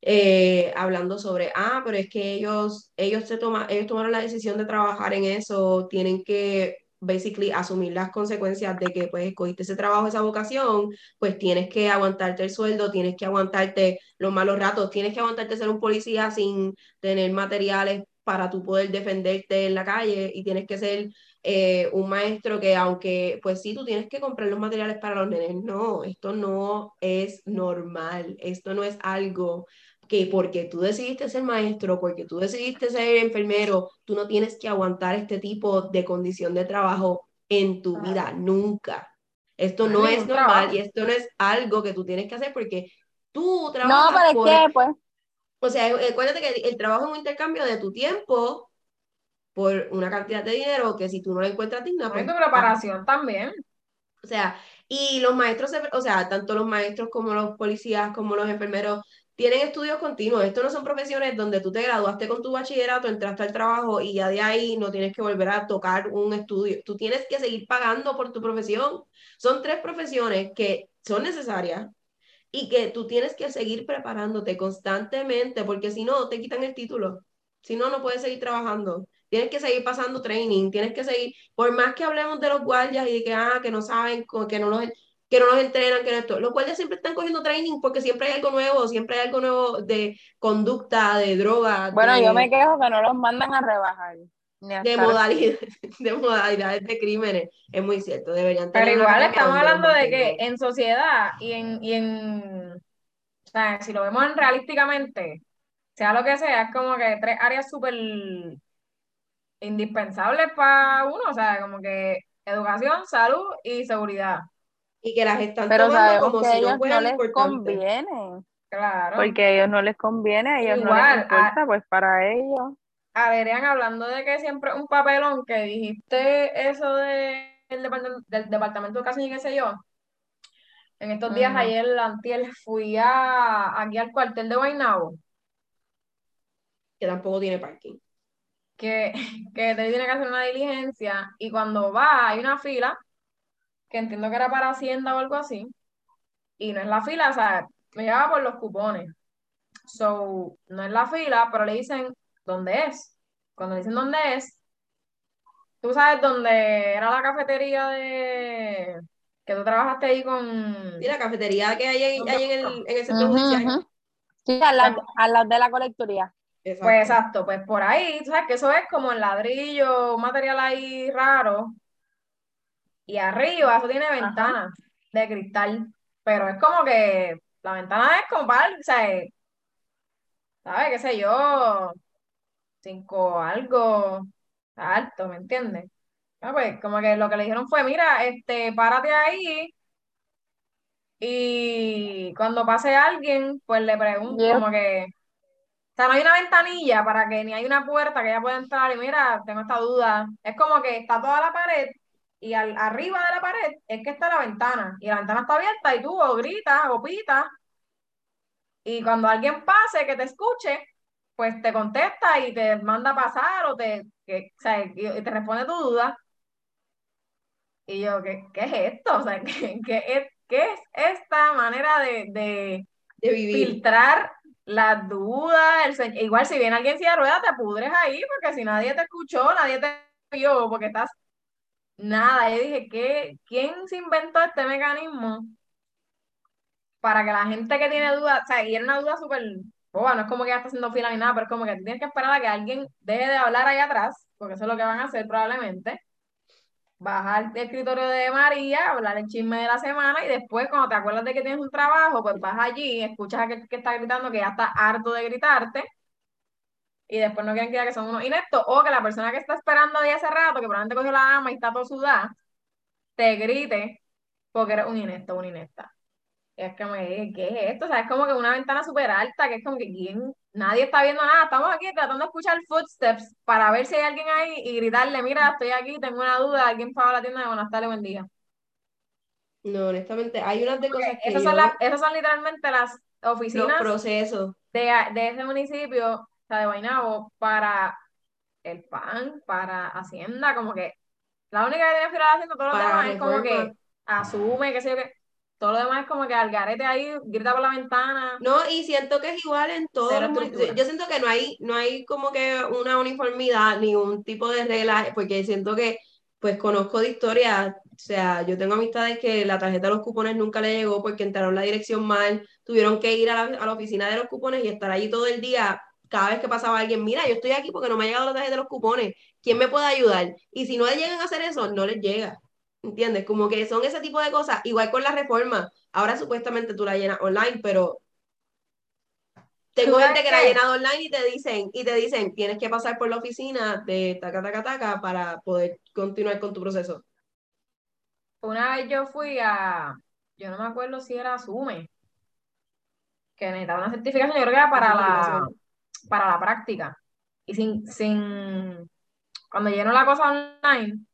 eh, hablando sobre, ah, pero es que ellos, ellos, se toma, ellos tomaron la decisión de trabajar en eso, tienen que, basically, asumir las consecuencias de que, pues, escogiste ese trabajo, esa vocación, pues tienes que aguantarte el sueldo, tienes que aguantarte los malos ratos, tienes que aguantarte ser un policía sin tener materiales para tú poder defenderte en la calle y tienes que ser eh, un maestro que aunque, pues sí, tú tienes que comprar los materiales para los nenes, no, esto no es normal, esto no es algo que porque tú decidiste ser maestro, porque tú decidiste ser enfermero, tú no tienes que aguantar este tipo de condición de trabajo en tu vida, nunca. Esto no, es normal y esto no es algo que tú tienes que hacer porque tú trabajas. No, pero es que, pues. O sea, acuérdate que el trabajo es un intercambio de tu tiempo por una cantidad de dinero que si tú no la encuentras digna. Pues, tu preparación también. O sea, y los maestros, o sea, tanto los maestros como los policías, como los enfermeros, tienen estudios continuos. Esto no son profesiones donde tú te graduaste con tu bachillerato, entraste al trabajo y ya de ahí no tienes que volver a tocar un estudio. Tú tienes que seguir pagando por tu profesión. Son tres profesiones que son necesarias y que tú tienes que seguir preparándote constantemente porque si no, te quitan el título. Si no, no puedes seguir trabajando. Tienes que seguir pasando training, tienes que seguir, por más que hablemos de los guardias y de que, ah, que no saben, que no los que no los entrenan, que no esto. Los guardias siempre están cogiendo training porque siempre hay algo nuevo, siempre hay algo nuevo de conducta, de droga. Bueno, yo me quejo que no los mandan a rebajar. De, modalidades, de modalidades de crímenes, es muy cierto, deberían tener Pero igual estamos hablando de que en sociedad y en, y en, o sea, si lo vemos realísticamente, sea lo que sea, es como que tres áreas súper indispensables para uno, o sea, como que educación, salud y seguridad y que las están Pero tomando como si no no les conviene. Claro. Porque a ellos no les conviene, a ellos no les importa, pues para ellos. A ver, hablando de que siempre un papelón que dijiste eso de, departamento, del departamento de casa y qué sé yo. En estos días, ayer, antier, fui a, aquí al cuartel de Guaynabo. Que tampoco tiene parking. Que, que te tiene que hacer una diligencia y cuando va hay una fila que entiendo que era para Hacienda o algo así, y no es la fila, o sea, me llevaba por los cupones. So, no es la fila, pero le dicen dónde es. Cuando le dicen dónde es, tú sabes dónde era la cafetería de que tú trabajaste ahí con. Sí, la cafetería que hay, en, el, en centro judicial. Sí, al lado, al lado, de la colectoría. Pues exacto, pues por ahí, tú sabes que eso es como el ladrillo, un material ahí raro, y arriba eso tiene ventanas de cristal, pero es como que la ventana es como para, o sea, ¿sabes? ¿Qué sé yo? Cinco algo alto, ¿me entiendes? Ah, pues como que lo que le dijeron fue, mira, este, párate ahí y cuando pase alguien, pues le pregunto como que, o sea, no hay una ventanilla para que ni hay una puerta que ella pueda entrar y mira, tengo esta duda. Es como que está toda la pared y al, arriba de la pared es que está la ventana y la ventana está abierta y tú o gritas o pitas y cuando alguien pase que te escuche, pues te contesta y te manda a pasar o te, que, o sea, y te responde tu duda. Y yo, ¿qué, qué es esto? O sea, ¿qué, qué, es, qué es esta manera de, de, filtrar las dudas? igual si viene alguien sin rueda, te pudres ahí porque si nadie te escuchó, nadie te vio, porque estás nada, yo dije, ¿qué, ¿quién se inventó este mecanismo para que la gente que tiene dudas, o sea, y era una duda súper no es como que ya está haciendo fila ni nada, pero es como que tienes que esperar a que alguien deje de hablar ahí atrás, porque eso es lo que van a hacer probablemente, bajar el escritorio de María, hablar el chisme de la semana y después cuando te acuerdas de que tienes un trabajo, pues vas allí, escuchas a aquel que está gritando que ya está harto de gritarte y después no quieren que que son unos ineptos, o que la persona que está esperando ahí hace rato, que probablemente cogió la ama y está todo sudada, te grite porque eres un inepto, una inepta. es como, ¿qué es esto? O sea, es como que una ventana súper alta, que es como que ¿quién? nadie está viendo nada. Estamos aquí tratando de escuchar footsteps para ver si hay alguien ahí y gritarle, mira, estoy aquí, tengo una duda, alguien fue a la tienda de buenas tardes, buen día. No, honestamente, hay unas de cosas que esas, son esas son literalmente las oficinas los procesos. De, de ese municipio de Guaynabo para el PAN, para Hacienda, como que la única que tiene que Hacienda, todos los demás es como que asume, que sé yo, que todo lo demás es como que al garete ahí, grita por la ventana. No, y siento que es igual en todo. Yo siento que no hay, no hay como que una uniformidad ni un tipo de regla, porque siento que, pues conozco de historia, o sea, yo tengo amistades que la tarjeta de los cupones nunca le llegó porque entraron la dirección mal, tuvieron que ir a la, a la oficina de los cupones y estar allí todo el día cada vez que pasaba alguien, mira, yo estoy aquí porque no me ha llegado los de los cupones, ¿quién me puede ayudar? Y si no llegan a hacer eso, no les llega. ¿Entiendes? Como que son ese tipo de cosas, igual con la reforma. Ahora supuestamente tú la llenas online, pero tengo gente que la ha llenado online y te dicen, y te dicen, tienes que pasar por la oficina de taca taca taca para poder continuar con tu proceso. Una vez yo fui a, yo no me acuerdo si era Sume, que necesitaba una certificación, yo creo que era para la, para la práctica. Y sin, sin, cuando lleno la cosa online,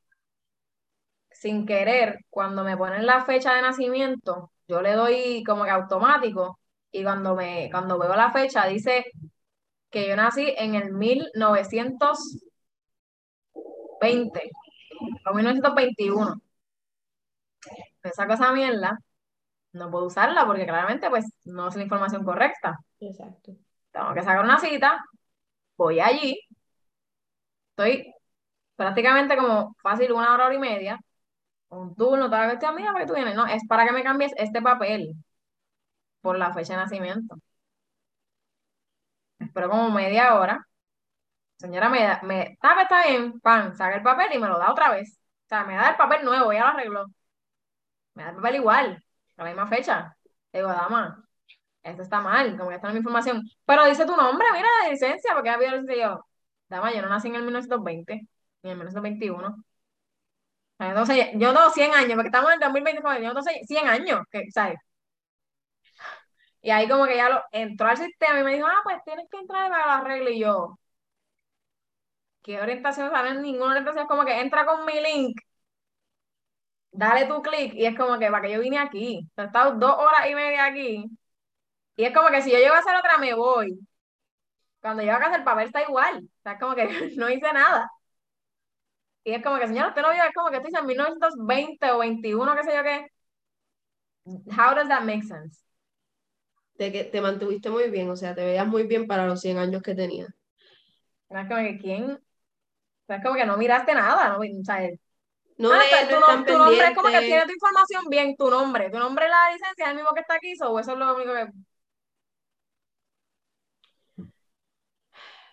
sin querer, cuando me ponen la fecha de nacimiento, yo le doy como que automático y cuando me cuando veo la fecha dice que yo nací en el 1920 o 1921. Esa cosa mierda no puedo usarla porque claramente pues no es la información correcta. Exacto. Tengo que sacar una cita, voy allí, estoy prácticamente como fácil una hora, hora y media, un turno, toda la cuestión, mira, para que tú vienes. No, es para que me cambies este papel por la fecha de nacimiento. Espero como media hora. Señora, me da, me, está, está bien, pan, saca el papel y me lo da otra vez. O sea, me da el papel nuevo, ya lo arreglo. Me da el papel igual, la misma fecha. digo, dama, esto está mal, como que está en mi información. Pero dice tu nombre, mira, de licencia, porque había yo. Dama, yo no nací en el 1920, ni en el 1921. Entonces, yo tengo 100 años, porque estamos en el 2020, yo tengo 100 años, ¿sabes? Y ahí como que ya lo entró al sistema y me dijo, ah, pues tienes que entrar para la regla. Y yo, ¿qué orientación? O ninguna orientación. Es como que entra con mi link, dale tu clic y es como que para que yo vine aquí. he estado dos horas y media aquí. Y es como que si yo llego a hacer otra, me voy. Cuando llego a casa el papel está igual. O sea, es como que no hice nada. Y es como que, señor, usted no vio, es como que estoy en 1920 o 21, qué sé yo qué. How does that make sense? de que te mantuviste muy bien, o sea, te veías muy bien para los 100 años que tenías. Es como que quién, es como que no miraste nada, ¿no? O sea, no, ah, tu, tu nombre es como que tiene tu información bien, tu nombre, tu nombre es la licencia, es el mismo que está aquí, o eso es lo único que...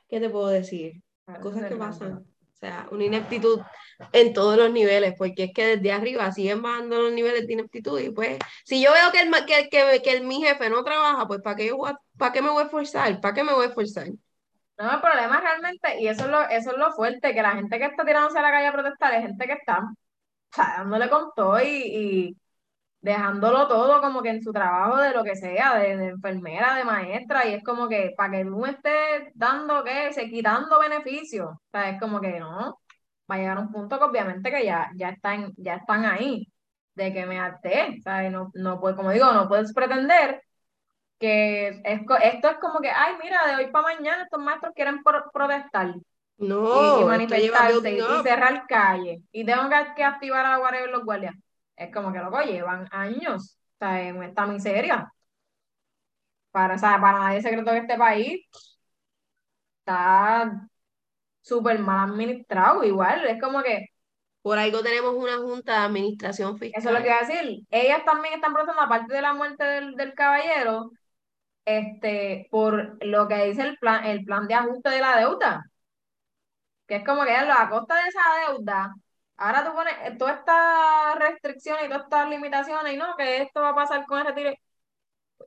¿Qué te puedo decir? Cosas que pasan. O sea, una ineptitud en todos los niveles, porque es que desde arriba siguen bajando los niveles de ineptitud y pues, si yo veo que el, que, que, que el, mi jefe no trabaja, pues ¿para qué, ¿para qué me voy a esforzar? ¿Para qué me voy a esforzar? No, el problema realmente, y eso es lo, eso es lo fuerte, que la gente que está tirándose a la calle a protestar es gente que está o sea, dándole con todo y, dejándolo todo como que en su trabajo de lo que sea, de, enfermera, de maestra, y es como que para que uno esté dando, ¿qué? Se quitando beneficios. O sea, es como que no, va a llegar un punto que obviamente que ya, ya, están, ya están ahí, de que me harté, ¿sabes? No, no puedes, como digo, no puedes pretender que esto es como que, ay, mira, de hoy para mañana estos maestros quieren protestar. No, y, manifestarse y, cerrar calle. Y tengo que, que activar a la los guardias. Es como que, loco, llevan años o sea, en esta miseria. Para, o sea, para nadie secreto que este país está súper mal administrado, igual. Es como que. Por algo tenemos una junta de administración fiscal. Eso es lo que iba a decir. Ellas también están protestando, aparte de la muerte del, del caballero, este, por lo que dice el plan, el plan de ajuste de la deuda. Que es como que a costa de esa deuda, Ahora tú pones eh, todas estas restricciones y todas estas limitaciones y no, que esto va a pasar con el retiro.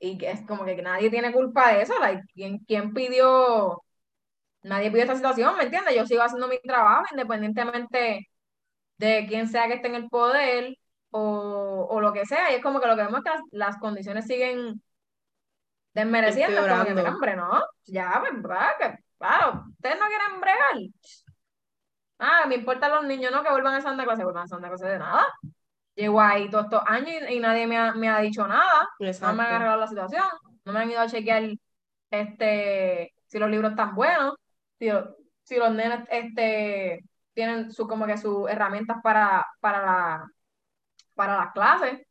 Y que es como que nadie tiene culpa de eso. ¿quién, ¿Quién pidió? Nadie pidió esta situación, ¿me entiendes? Yo sigo haciendo mi trabajo independientemente de quién sea que esté en el poder o, o lo que sea. Y es como que lo que vemos es que las, condiciones siguen desmereciendo. Como que, hombre, ¿no? Ya, pues, que, claro, ustedes no quieren bregar Ah, me importan los niños, no que vuelvan a Santa Clase, vuelvan a Santa Clase de nada. Llevo ahí todos estos años y, nadie me ha, me ha, dicho nada. No me han arreglado la situación. No me han ido a chequear este, si los libros están buenos, si, si los nenes este, tienen su, como que sus herramientas para, para, la, para las clases.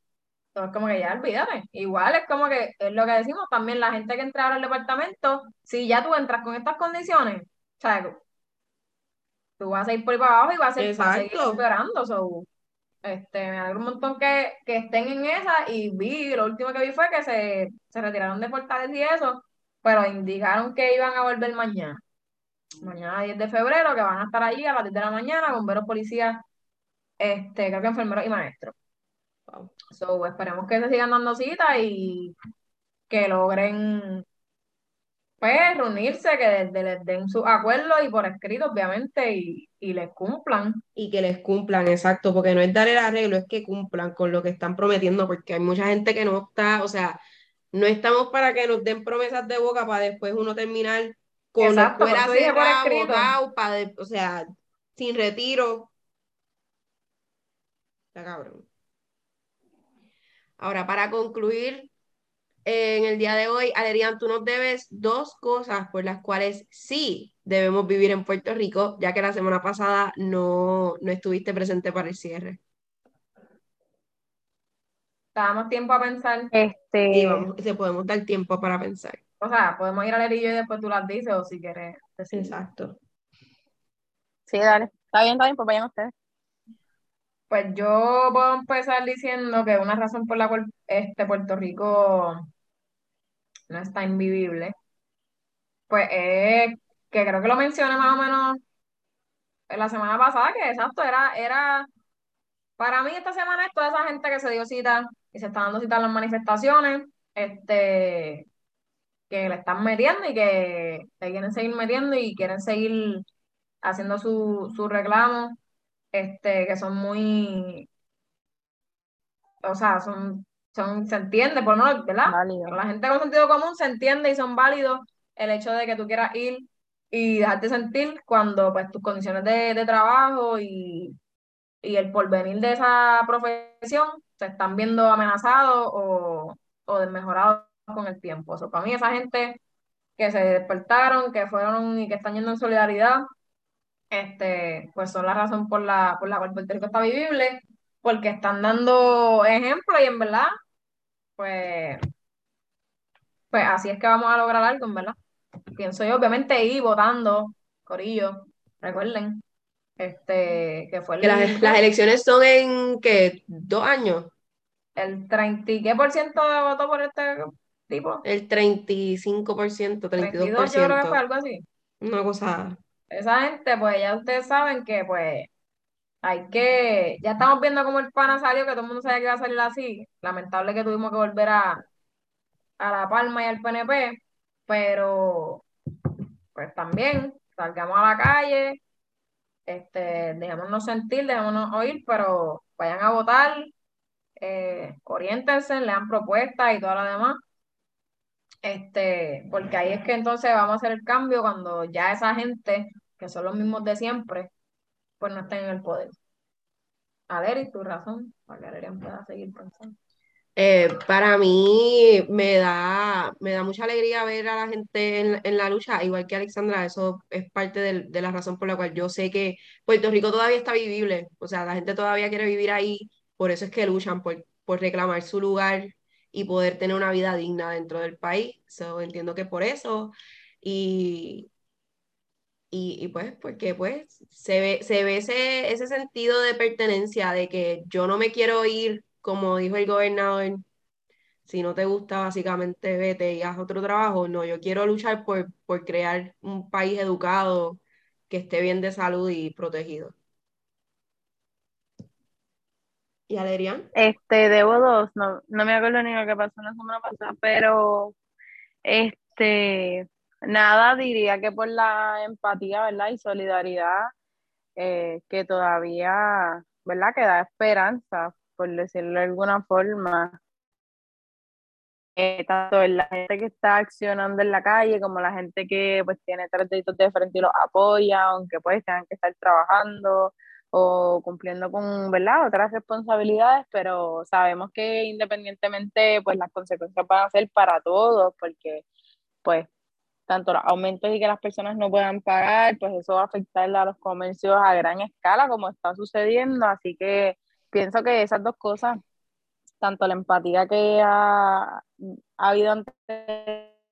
Entonces, como que ya olvídate. Igual es como que es lo que decimos también, la gente que entra ahora al departamento, si ya tú entras con estas condiciones, ¿sabes? Tú vas a ir por ahí para abajo y vas a, seguir empeorando. este, me alegro un montón que, que, estén en esa y vi, lo último que vi fue que se, se retiraron de Portales y eso, pero indicaron que iban a volver mañana. Mañana 10 de febrero, que van a estar allí a las 10 de la mañana, bomberos, policías, este, creo que enfermeros y maestros. So, esperemos que se sigan dando cita y que logren pues reunirse, que les, den su acuerdo y por escrito, obviamente, y, y, les cumplan. Y que les cumplan, exacto, porque no es dar el arreglo, es que cumplan con lo que están prometiendo, porque hay mucha gente que no está, o sea, no estamos para que nos den promesas de boca para después uno terminar con exacto, la cerrada, para o sea, sin retiro. Está cabrón. Ahora, para concluir, en el día de hoy, Alerian, tú nos debes dos cosas por las cuales sí debemos vivir en Puerto Rico, ya que la semana pasada no, no estuviste presente para el cierre. Damos tiempo a pensar. Este... Y vamos, se podemos dar tiempo para pensar. O sea, podemos ir a lerillo y después tú las dices o si quieres. Exacto. Sí, dale. Está bien, está bien, pues vayan ustedes. Pues yo puedo empezar diciendo que una razón por la cual este Puerto Rico no está invivible, pues es que creo que lo mencioné más o menos en la semana pasada, que exacto, era, era, para mí esta semana toda esa gente que se dio cita y se está dando cita en las manifestaciones, este, que le están metiendo y que le quieren seguir metiendo y quieren seguir haciendo su, su reclamo, este, que son muy, o sea, son se entiende, por no, ¿verdad? La gente con sentido común se entiende y son válidos el hecho de que tú quieras ir y dejarte sentir cuando pues tus condiciones de, trabajo y, el porvenir de esa profesión se están viendo amenazados o, o desmejorados con el tiempo. O para mí esa gente que se despertaron, que fueron y que están yendo en solidaridad, este, pues son la razón por la, por la cual Puerto Rico está vivible, porque están dando ejemplo y en verdad pues, pues así es que vamos a lograr algo, ¿verdad? Pienso yo, obviamente, ir votando, Corillo, recuerden, este, que fue el... las, las, elecciones son en, ¿qué? ¿Dos años? El 30 y qué por ciento votó por este tipo? El 35%, 32%. 32 yo creo que fue algo así. Una cosa... Esa gente, pues ya ustedes saben que, pues, hay que, ya estamos viendo cómo el pana salió, que todo el mundo sabía que iba a salir así. Lamentable que tuvimos que volver a, a La Palma y al PNP, pero pues también salgamos a la calle, este, dejémonos sentir, dejémonos oír, pero vayan a votar, eh, oriéntense, lean propuestas y todo lo demás. Este, porque ahí es que entonces vamos a hacer el cambio cuando ya esa gente, que son los mismos de siempre, pues no estén en el poder. A ver, y tu razón, Valerian pueda seguir pensando. Eh, para mí me da, me da mucha alegría ver a la gente en, la lucha, igual que Alexandra, eso es parte de, la razón por la cual yo sé que Puerto Rico todavía está vivible, o sea, la gente todavía quiere vivir ahí, por eso es que luchan por, por reclamar su lugar y poder tener una vida digna dentro del país, so, entiendo que por eso, y, y, pues, porque pues se ve, se ve ese, ese sentido de pertenencia, de que yo no me quiero ir, como dijo el gobernador, si no te gusta, básicamente vete y haz otro trabajo. No, yo quiero luchar por, por crear un país educado, que esté bien de salud y protegido. ¿Y Alerian? Este, debo dos, no, no me acuerdo ni lo que pasó la semana pasada, pero este, Nada, diría que por la empatía, ¿verdad? Y solidaridad eh, que todavía, ¿verdad? Que da esperanza, por decirlo de alguna forma. Eh, tanto en la gente que está accionando en la calle como la gente que pues tiene tres deditos de frente y los apoya, aunque pues tengan que estar trabajando o cumpliendo con, ¿verdad? Otras responsabilidades, pero sabemos que independientemente pues las consecuencias van a ser para todos, porque pues tanto los aumentos y que las personas no puedan pagar, pues eso va a afectar a los comercios a gran escala como está sucediendo. Así que pienso que esas dos cosas, tanto la empatía que ha, habido ante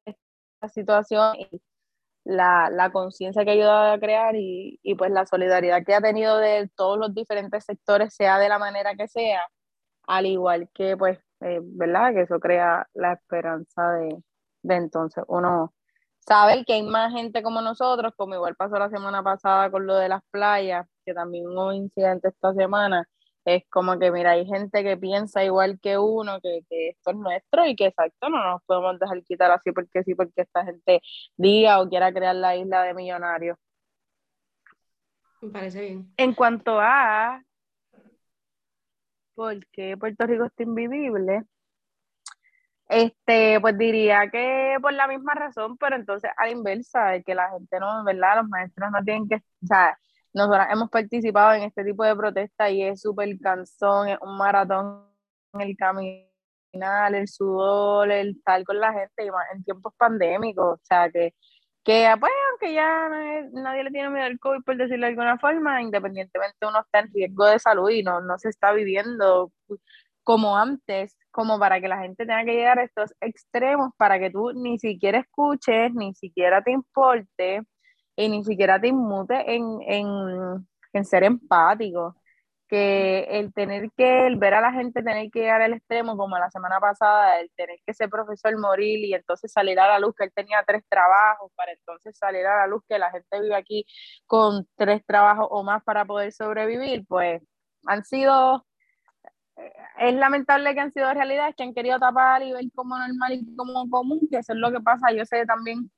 esta situación y la, la conciencia que ha ayudado a crear y, y, pues la solidaridad que ha tenido de todos los diferentes sectores, sea de la manera que sea, al igual que pues, eh, ¿verdad? Que eso crea la esperanza de, de entonces uno saber que hay más gente como nosotros, como igual pasó la semana pasada con lo de las playas, que también hubo incidente esta semana, es como que, mira, hay gente que piensa igual que uno, que, que, esto es nuestro y que exacto, no nos podemos dejar quitar así porque sí, porque esta gente diga o quiera crear la isla de millonarios. Me parece bien. En cuanto a por qué Puerto Rico está invivible, este, pues diría que por la misma razón, pero entonces a la inversa, de que la gente no, ¿verdad? Los maestros no tienen que, o sea, nosotros hemos participado en este tipo de protestas y es súper cansón, es un maratón el caminar, el sudor, el estar con la gente en tiempos pandémicos, o sea, que, que pues, aunque ya nadie le tiene miedo al COVID, por decirlo de alguna forma, independientemente uno está en riesgo de salud y no, no se está viviendo como antes, como para que la gente tenga que llegar a estos extremos para que tú ni siquiera escuches, ni siquiera te importe y ni siquiera te inmute en, en, ser empático. Que el tener que, ver a la gente tener que llegar al extremo, como la semana pasada, el tener que ser profesor morir y entonces salir a la luz que él tenía tres trabajos, para entonces salir a la luz que la gente vive aquí con tres trabajos o más para poder sobrevivir, pues han sido es lamentable que han sido realidades que han querido tapar y ver como normal y como común, que eso es lo que pasa. Yo sé también,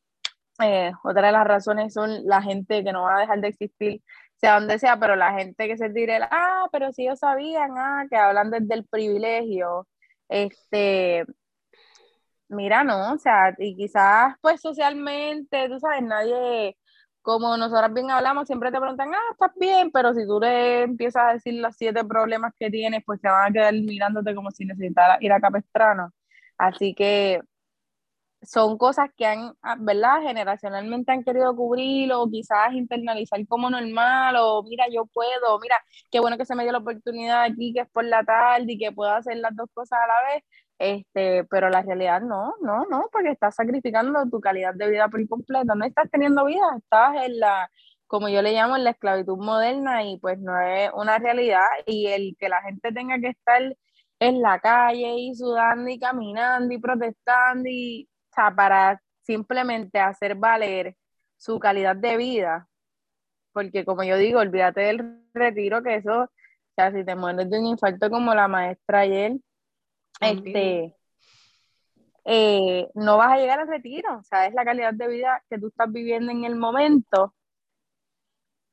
eh, otra de las razones son la gente que no va a dejar de existir, sea donde sea, pero la gente que se tire, ah, pero si ellos sabían, ah, que hablan desde el privilegio, este, mira, no, o sea, y quizás pues socialmente, tú sabes, nadie como nosotros bien hablamos, siempre te preguntan, ah, estás bien, pero si tú le empiezas a decir los siete problemas que tienes, pues te van a quedar mirándote como si necesitaras ir a Capestrano. Así que son cosas que han, ah, ¿verdad? Generacionalmente han querido cubrir o quizás internalizar como normal o mira, yo puedo, mira, qué bueno que se me dio la oportunidad aquí, que es por la tarde y que puedo hacer las dos cosas a la vez. Este, pero la realidad no, no, no, porque estás sacrificando tu calidad de vida por completo, no estás teniendo vida, estás en la, como yo le llamo, en la esclavitud moderna y pues no es una realidad y el que la gente tenga que estar en la calle y sudando y caminando y protestando y, o sea, para simplemente hacer valer su calidad de vida, porque como yo digo, olvídate del retiro, que eso, o si te mueres de un infarto como la maestra ayer, este, eh, no vas a llegar al retiro, o sea, es la calidad de vida que tú estás viviendo en el momento.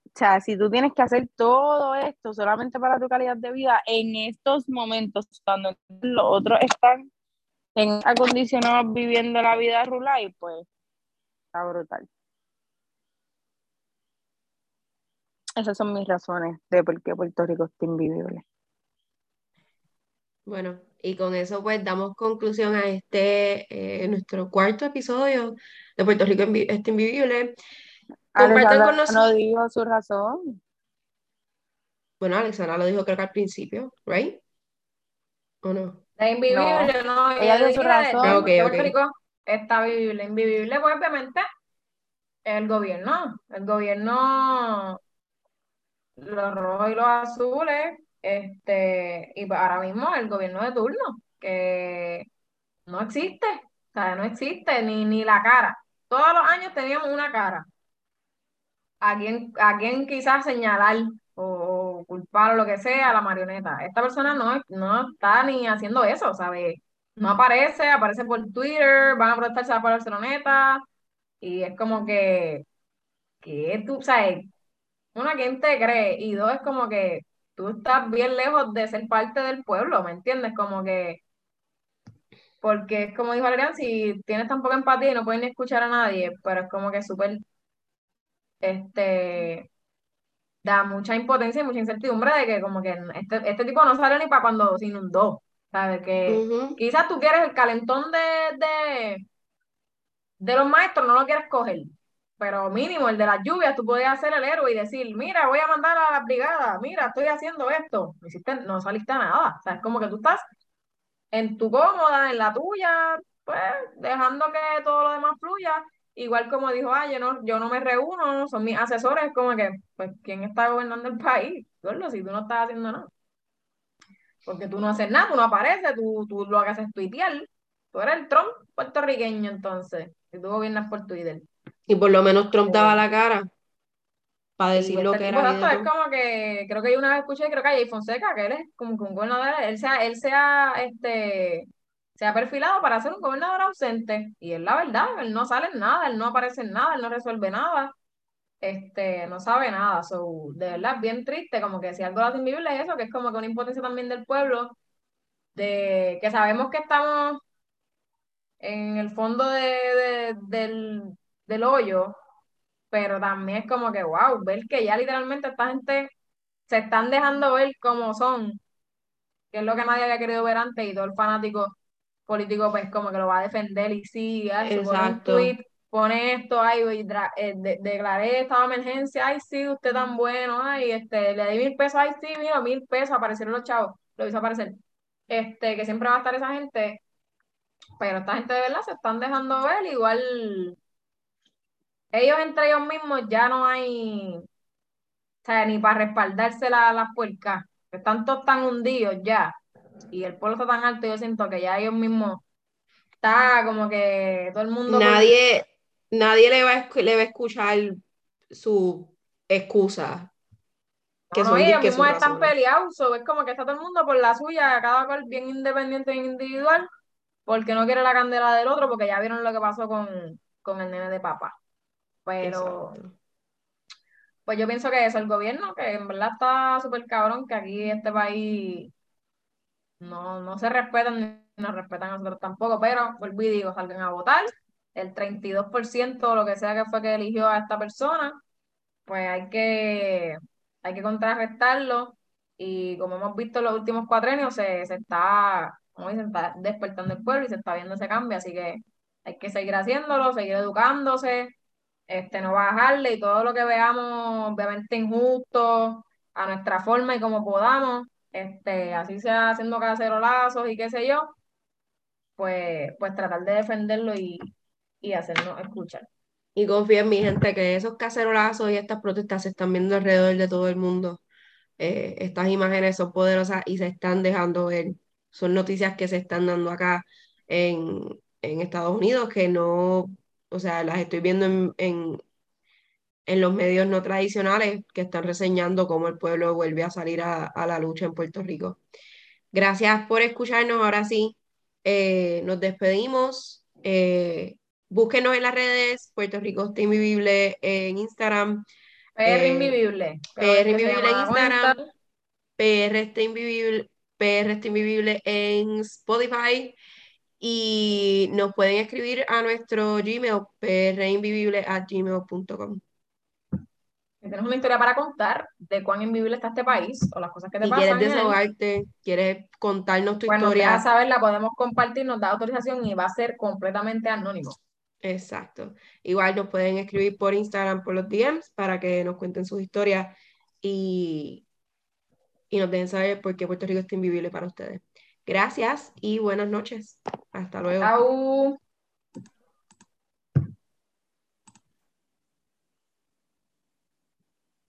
O sea, si tú tienes que hacer todo esto solamente para tu calidad de vida en estos momentos, cuando los otros están en acondicionados viviendo la vida rural, pues está brutal. Esas son mis razones de por qué Puerto Rico está invivible. Bueno, y con eso pues damos conclusión a este, eh, nuestro cuarto episodio de Puerto Rico está invivible. Compartan con nosotros. No dijo su razón. Bueno, Alexandra lo dijo creo que al principio, ¿right? ¿O no? La invivible, no. Ella dijo su razón. Ah, Puerto Rico está vivible. Invivible, pues obviamente, el gobierno. El gobierno, los rojos y los azules este, y ahora mismo el gobierno de turno, que no existe, o sea, no existe ni, ni la cara. Todos los años teníamos una cara. A quien, a quizás señalar o, culpar o lo que sea a la marioneta. Esta persona no, no está ni haciendo eso, ¿sabes? No aparece, aparece por Twitter, van a protestarse la Barceloneta, y es como que, que tú, ¿sabes? Una, ¿quién te cree? Y dos, es como que tú estás bien lejos de ser parte del pueblo, ¿me entiendes? Como que, porque es como dijo Adrián, si tienes tan poca empatía y no puedes ni escuchar a nadie, pero es como que súper, este, da mucha impotencia y mucha incertidumbre de que como que este, este tipo no sale ni para cuando se inundó, ¿sabes? Que quizás tú quieres el calentón de, de, de los maestros, no lo quieres coger, pero mínimo el de las lluvias, tú podías ser el héroe y decir, mira, voy a mandar a la brigada, mira, estoy haciendo esto. No, hiciste, no saliste a nada. O sea, es como que tú estás en tu cómoda, en la tuya, pues dejando que todo lo demás fluya. Igual como dijo, ah, yo no, yo no me reúno, son mis asesores, como que, pues, ¿quién está gobernando el país? Gordo, si tú no estás haciendo nada. Porque tú no haces nada, tú no apareces, tú, tú lo haces es tuitear, tú eres el Trump puertorriqueño entonces, y tú gobiernas por Twitter. Y por lo menos Trump daba la cara para decir lo este que era. exacto, es como que, creo que yo una vez escuché, creo que a Jay Fonseca, que él es como que un gobernador, él se ha, él se ha, este, se ha perfilado para ser un gobernador ausente, y es la verdad, él no sale en nada, él no aparece en nada, él no resuelve nada, este, no sabe nada, so, de verdad, es bien triste, como que si algo lo invivible es eso, que es como que una impotencia también del pueblo, de que sabemos que estamos en el fondo de, de- del, del hoyo, pero también es como que, wow, ver que ya literalmente esta gente se están dejando ver como son, que es lo que nadie había querido ver antes, y todo el fanático político pues como que lo va a defender y sí, ay, pone un tweet, pone esto, ay, eh, de- declaré estado de emergencia, ay, sí, usted tan bueno, ay, este, le di mil pesos, ay, sí, mira, mil pesos, aparecieron los chavos, lo hizo aparecer, este, que siempre va a estar esa gente, pero esta gente de verdad se están dejando ver, igual ellos entre ellos mismos ya no hay, o sea, ni para respaldarse la- las puercas, están todos tan hundidos ya, y el pueblo está tan alto, yo siento que ya ellos mismos está como que todo el mundo Nadie, nadie le va a, le va a escuchar su excusa. Que no, son ellos mismos están peleados, so, es como que está todo el mundo por la suya, cada cual bien independiente e individual, porque no quiere la candela del otro, porque ya vieron lo que pasó con, con el nene de papá. Pero, Exacto. pues yo pienso que eso, el gobierno, que en verdad está súper cabrón, que aquí este país no, no se respetan ni nos respetan a nosotros tampoco, pero vuelvo y digo, salgan a votar, el 32% o lo que sea que fue que eligió a esta persona, pues hay que, hay que contrarrestarlo. Y como hemos visto en los últimos cuatrenios, se, se está, como dicen, está despertando el pueblo y se está viendo ese cambio, así que hay que seguir haciéndolo, seguir educándose, este, no bajarle y todo lo que veamos, obviamente injusto, a nuestra forma y como podamos, este, así sea haciendo cacerolazos y qué sé yo, pues, pues tratar de defenderlo y, y hacernos escuchar. Y confía en mi gente que esos cacerolazos y estas protestas se están viendo alrededor de todo el mundo. Eh, estas imágenes son poderosas y se están dejando ver. Son noticias que se están dando acá en, en Estados Unidos que no, o sea, las estoy viendo en, en, en los medios no tradicionales que están reseñando cómo el pueblo vuelve a salir a, a la lucha en Puerto Rico. Gracias por escucharnos. Ahora sí, eh, nos despedimos. Eh, búsquenos en las redes, Puerto Rico está invivible en Instagram, PR Eh, Invivible. PR Invivible en Instagram. PR está invivible, PR está invivible en Spotify. Y nos pueden escribir a nuestro Gmail, gmail.com Si tienes una historia para contar de cuán invivible está este país o las cosas que te Si pasan quieres desahogarte, quieres contarnos tu historia, dejas saber, la podemos compartir, nos da autorización y va a ser completamente anónimo. Exacto. Igual nos pueden escribir por Instagram, por los DMs, para que nos cuenten sus historias y, y nos dejen saber por qué Puerto Rico está invivible para ustedes. Gracias y buenas noches. Hasta luego.